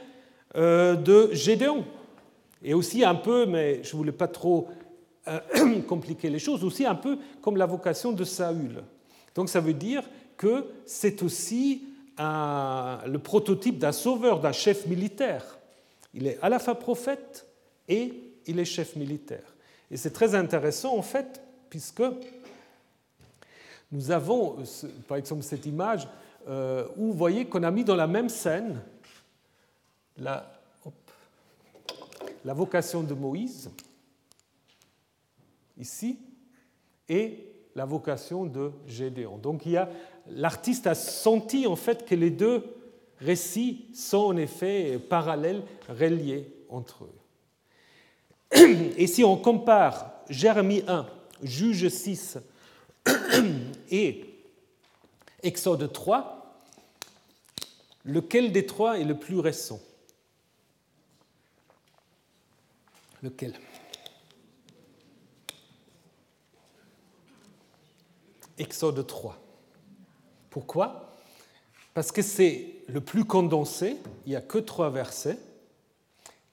euh, de Gédéon et aussi un peu, mais je ne voulais pas trop euh, compliquer les choses, aussi un peu comme la vocation de Saül. Donc ça veut dire que c'est aussi le prototype d'un sauveur, d'un chef militaire. Il est à la fois prophète et il est chef militaire. Et c'est très intéressant en fait, puisque nous avons, par exemple, cette image euh, où vous voyez qu'on a mis dans la même scène la, vocation de Moïse, ici, et la vocation de Gédéon. Donc l'artiste a senti en fait que les deux récits sont en effet parallèles, reliés entre eux. Et si on compare Jérémie 1, Juge 6 et Exode 3, lequel des trois est le plus récent? Lequel? Exode 3. Pourquoi? Parce que c'est le plus condensé, il n'y a que trois versets,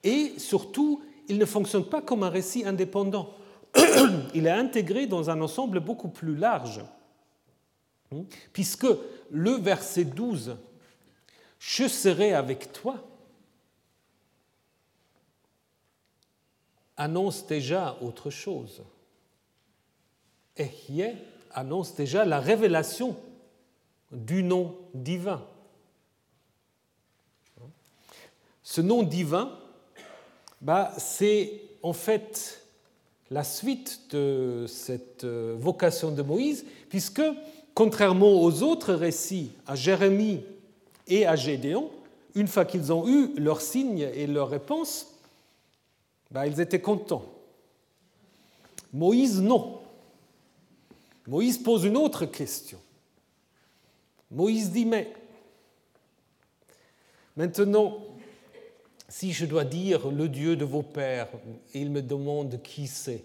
et surtout, il ne fonctionne pas comme un récit indépendant. Il est intégré dans un ensemble beaucoup plus large, hmm? puisque le verset 12, Je serai avec toi, annonce déjà autre chose. Ehye annonce déjà la révélation du nom divin. Ce nom divin, bah, c'est en fait la suite de cette euh, vocation de Moïse, puisque, contrairement aux autres récits, à Jérémie et à Gédéon, une fois qu'ils ont eu leur signe et leur réponse, ben, ils étaient contents. Moïse, non. Moïse pose une autre question. Moïse dit, mais maintenant, si je dois dire le Dieu de vos pères, il me demande qui c'est,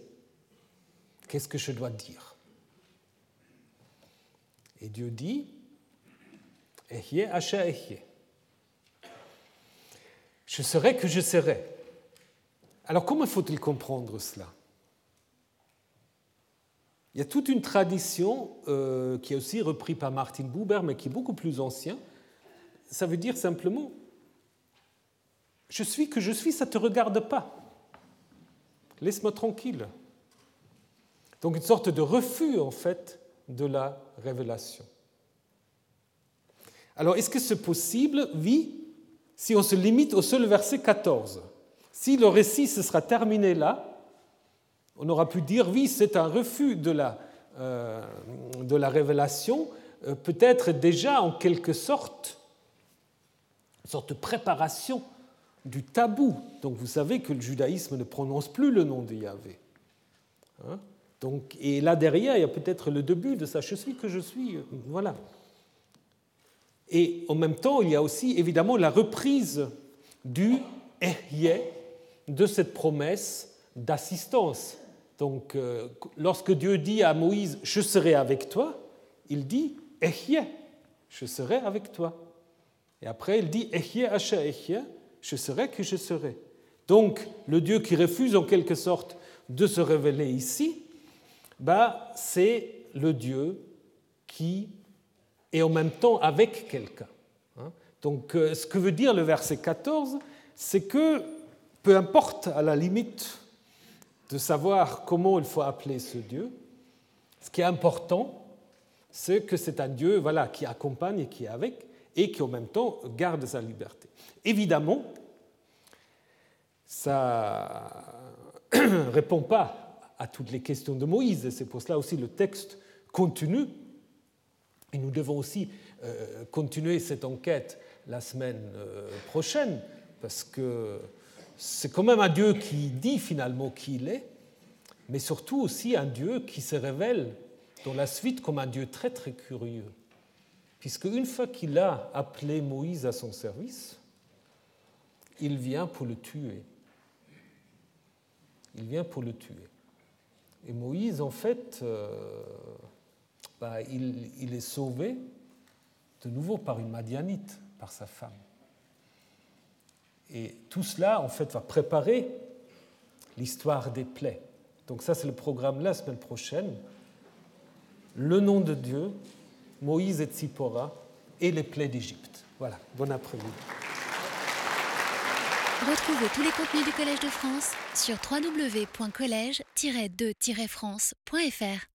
qu'est-ce que je dois dire? Et Dieu dit, Ehye. Je serai que je serai. Alors comment faut-il comprendre cela? Il y a toute une tradition euh, qui est aussi reprise par Martin Buber, mais qui est beaucoup plus ancien. Ça veut dire simplement, je suis que je suis, ça ne te regarde pas. Laisse-moi tranquille. Donc une sorte de refus, en fait, de la révélation. Alors, est-ce que c'est possible? Oui, si on se limite au seul verset 14. Si le récit se sera terminé là, on aura pu dire oui, c'est un refus de la, euh, révélation, euh, peut-être déjà en quelque sorte, une sorte de préparation du tabou. Donc vous savez que le judaïsme ne prononce plus le nom de Yahvé. Hein? Donc, et là derrière, il y a peut-être le début de ça, je suis que je suis. Voilà. Et en même temps, il y a aussi évidemment la reprise du Ehyeh, de cette promesse d'assistance. Donc, euh, lorsque Dieu dit à Moïse, je serai avec toi, il dit, Ehyeh, je serai avec toi. Et après, il dit, Ehyeh Asher Ehyeh, je serai que je serai. Donc, le Dieu qui refuse en quelque sorte de se révéler ici, bah, c'est le Dieu qui est en même temps avec quelqu'un. Hein. Donc, euh, ce que veut dire le verset 14, c'est que peu importe à la limite de savoir comment il faut appeler ce Dieu, ce qui est important, c'est que c'est un Dieu voilà, qui accompagne et qui est avec, et qui en même temps garde sa liberté. Évidemment, ça ne répond pas à toutes les questions de Moïse, et c'est pour cela aussi le texte continue, et nous devons aussi euh, continuer cette enquête la semaine euh, prochaine, parce que c'est quand même un Dieu qui dit finalement qui il est, mais surtout aussi un Dieu qui se révèle dans la suite comme un Dieu très très curieux. Puisque une fois qu'il a appelé Moïse à son service, il vient pour le tuer. Il vient pour le tuer. Et Moïse, en fait, euh, bah, il, il est sauvé de nouveau par une Madianite, par sa femme. Et tout cela, en fait, va préparer l'histoire des plaies. Donc ça, c'est le programme la semaine prochaine. Le nom de Dieu, Moïse et Tzipora et les plaies d'Égypte. Voilà, bon après-midi. Retrouvez tous les contenus du Collège de France sur www.colège-2-france.fr.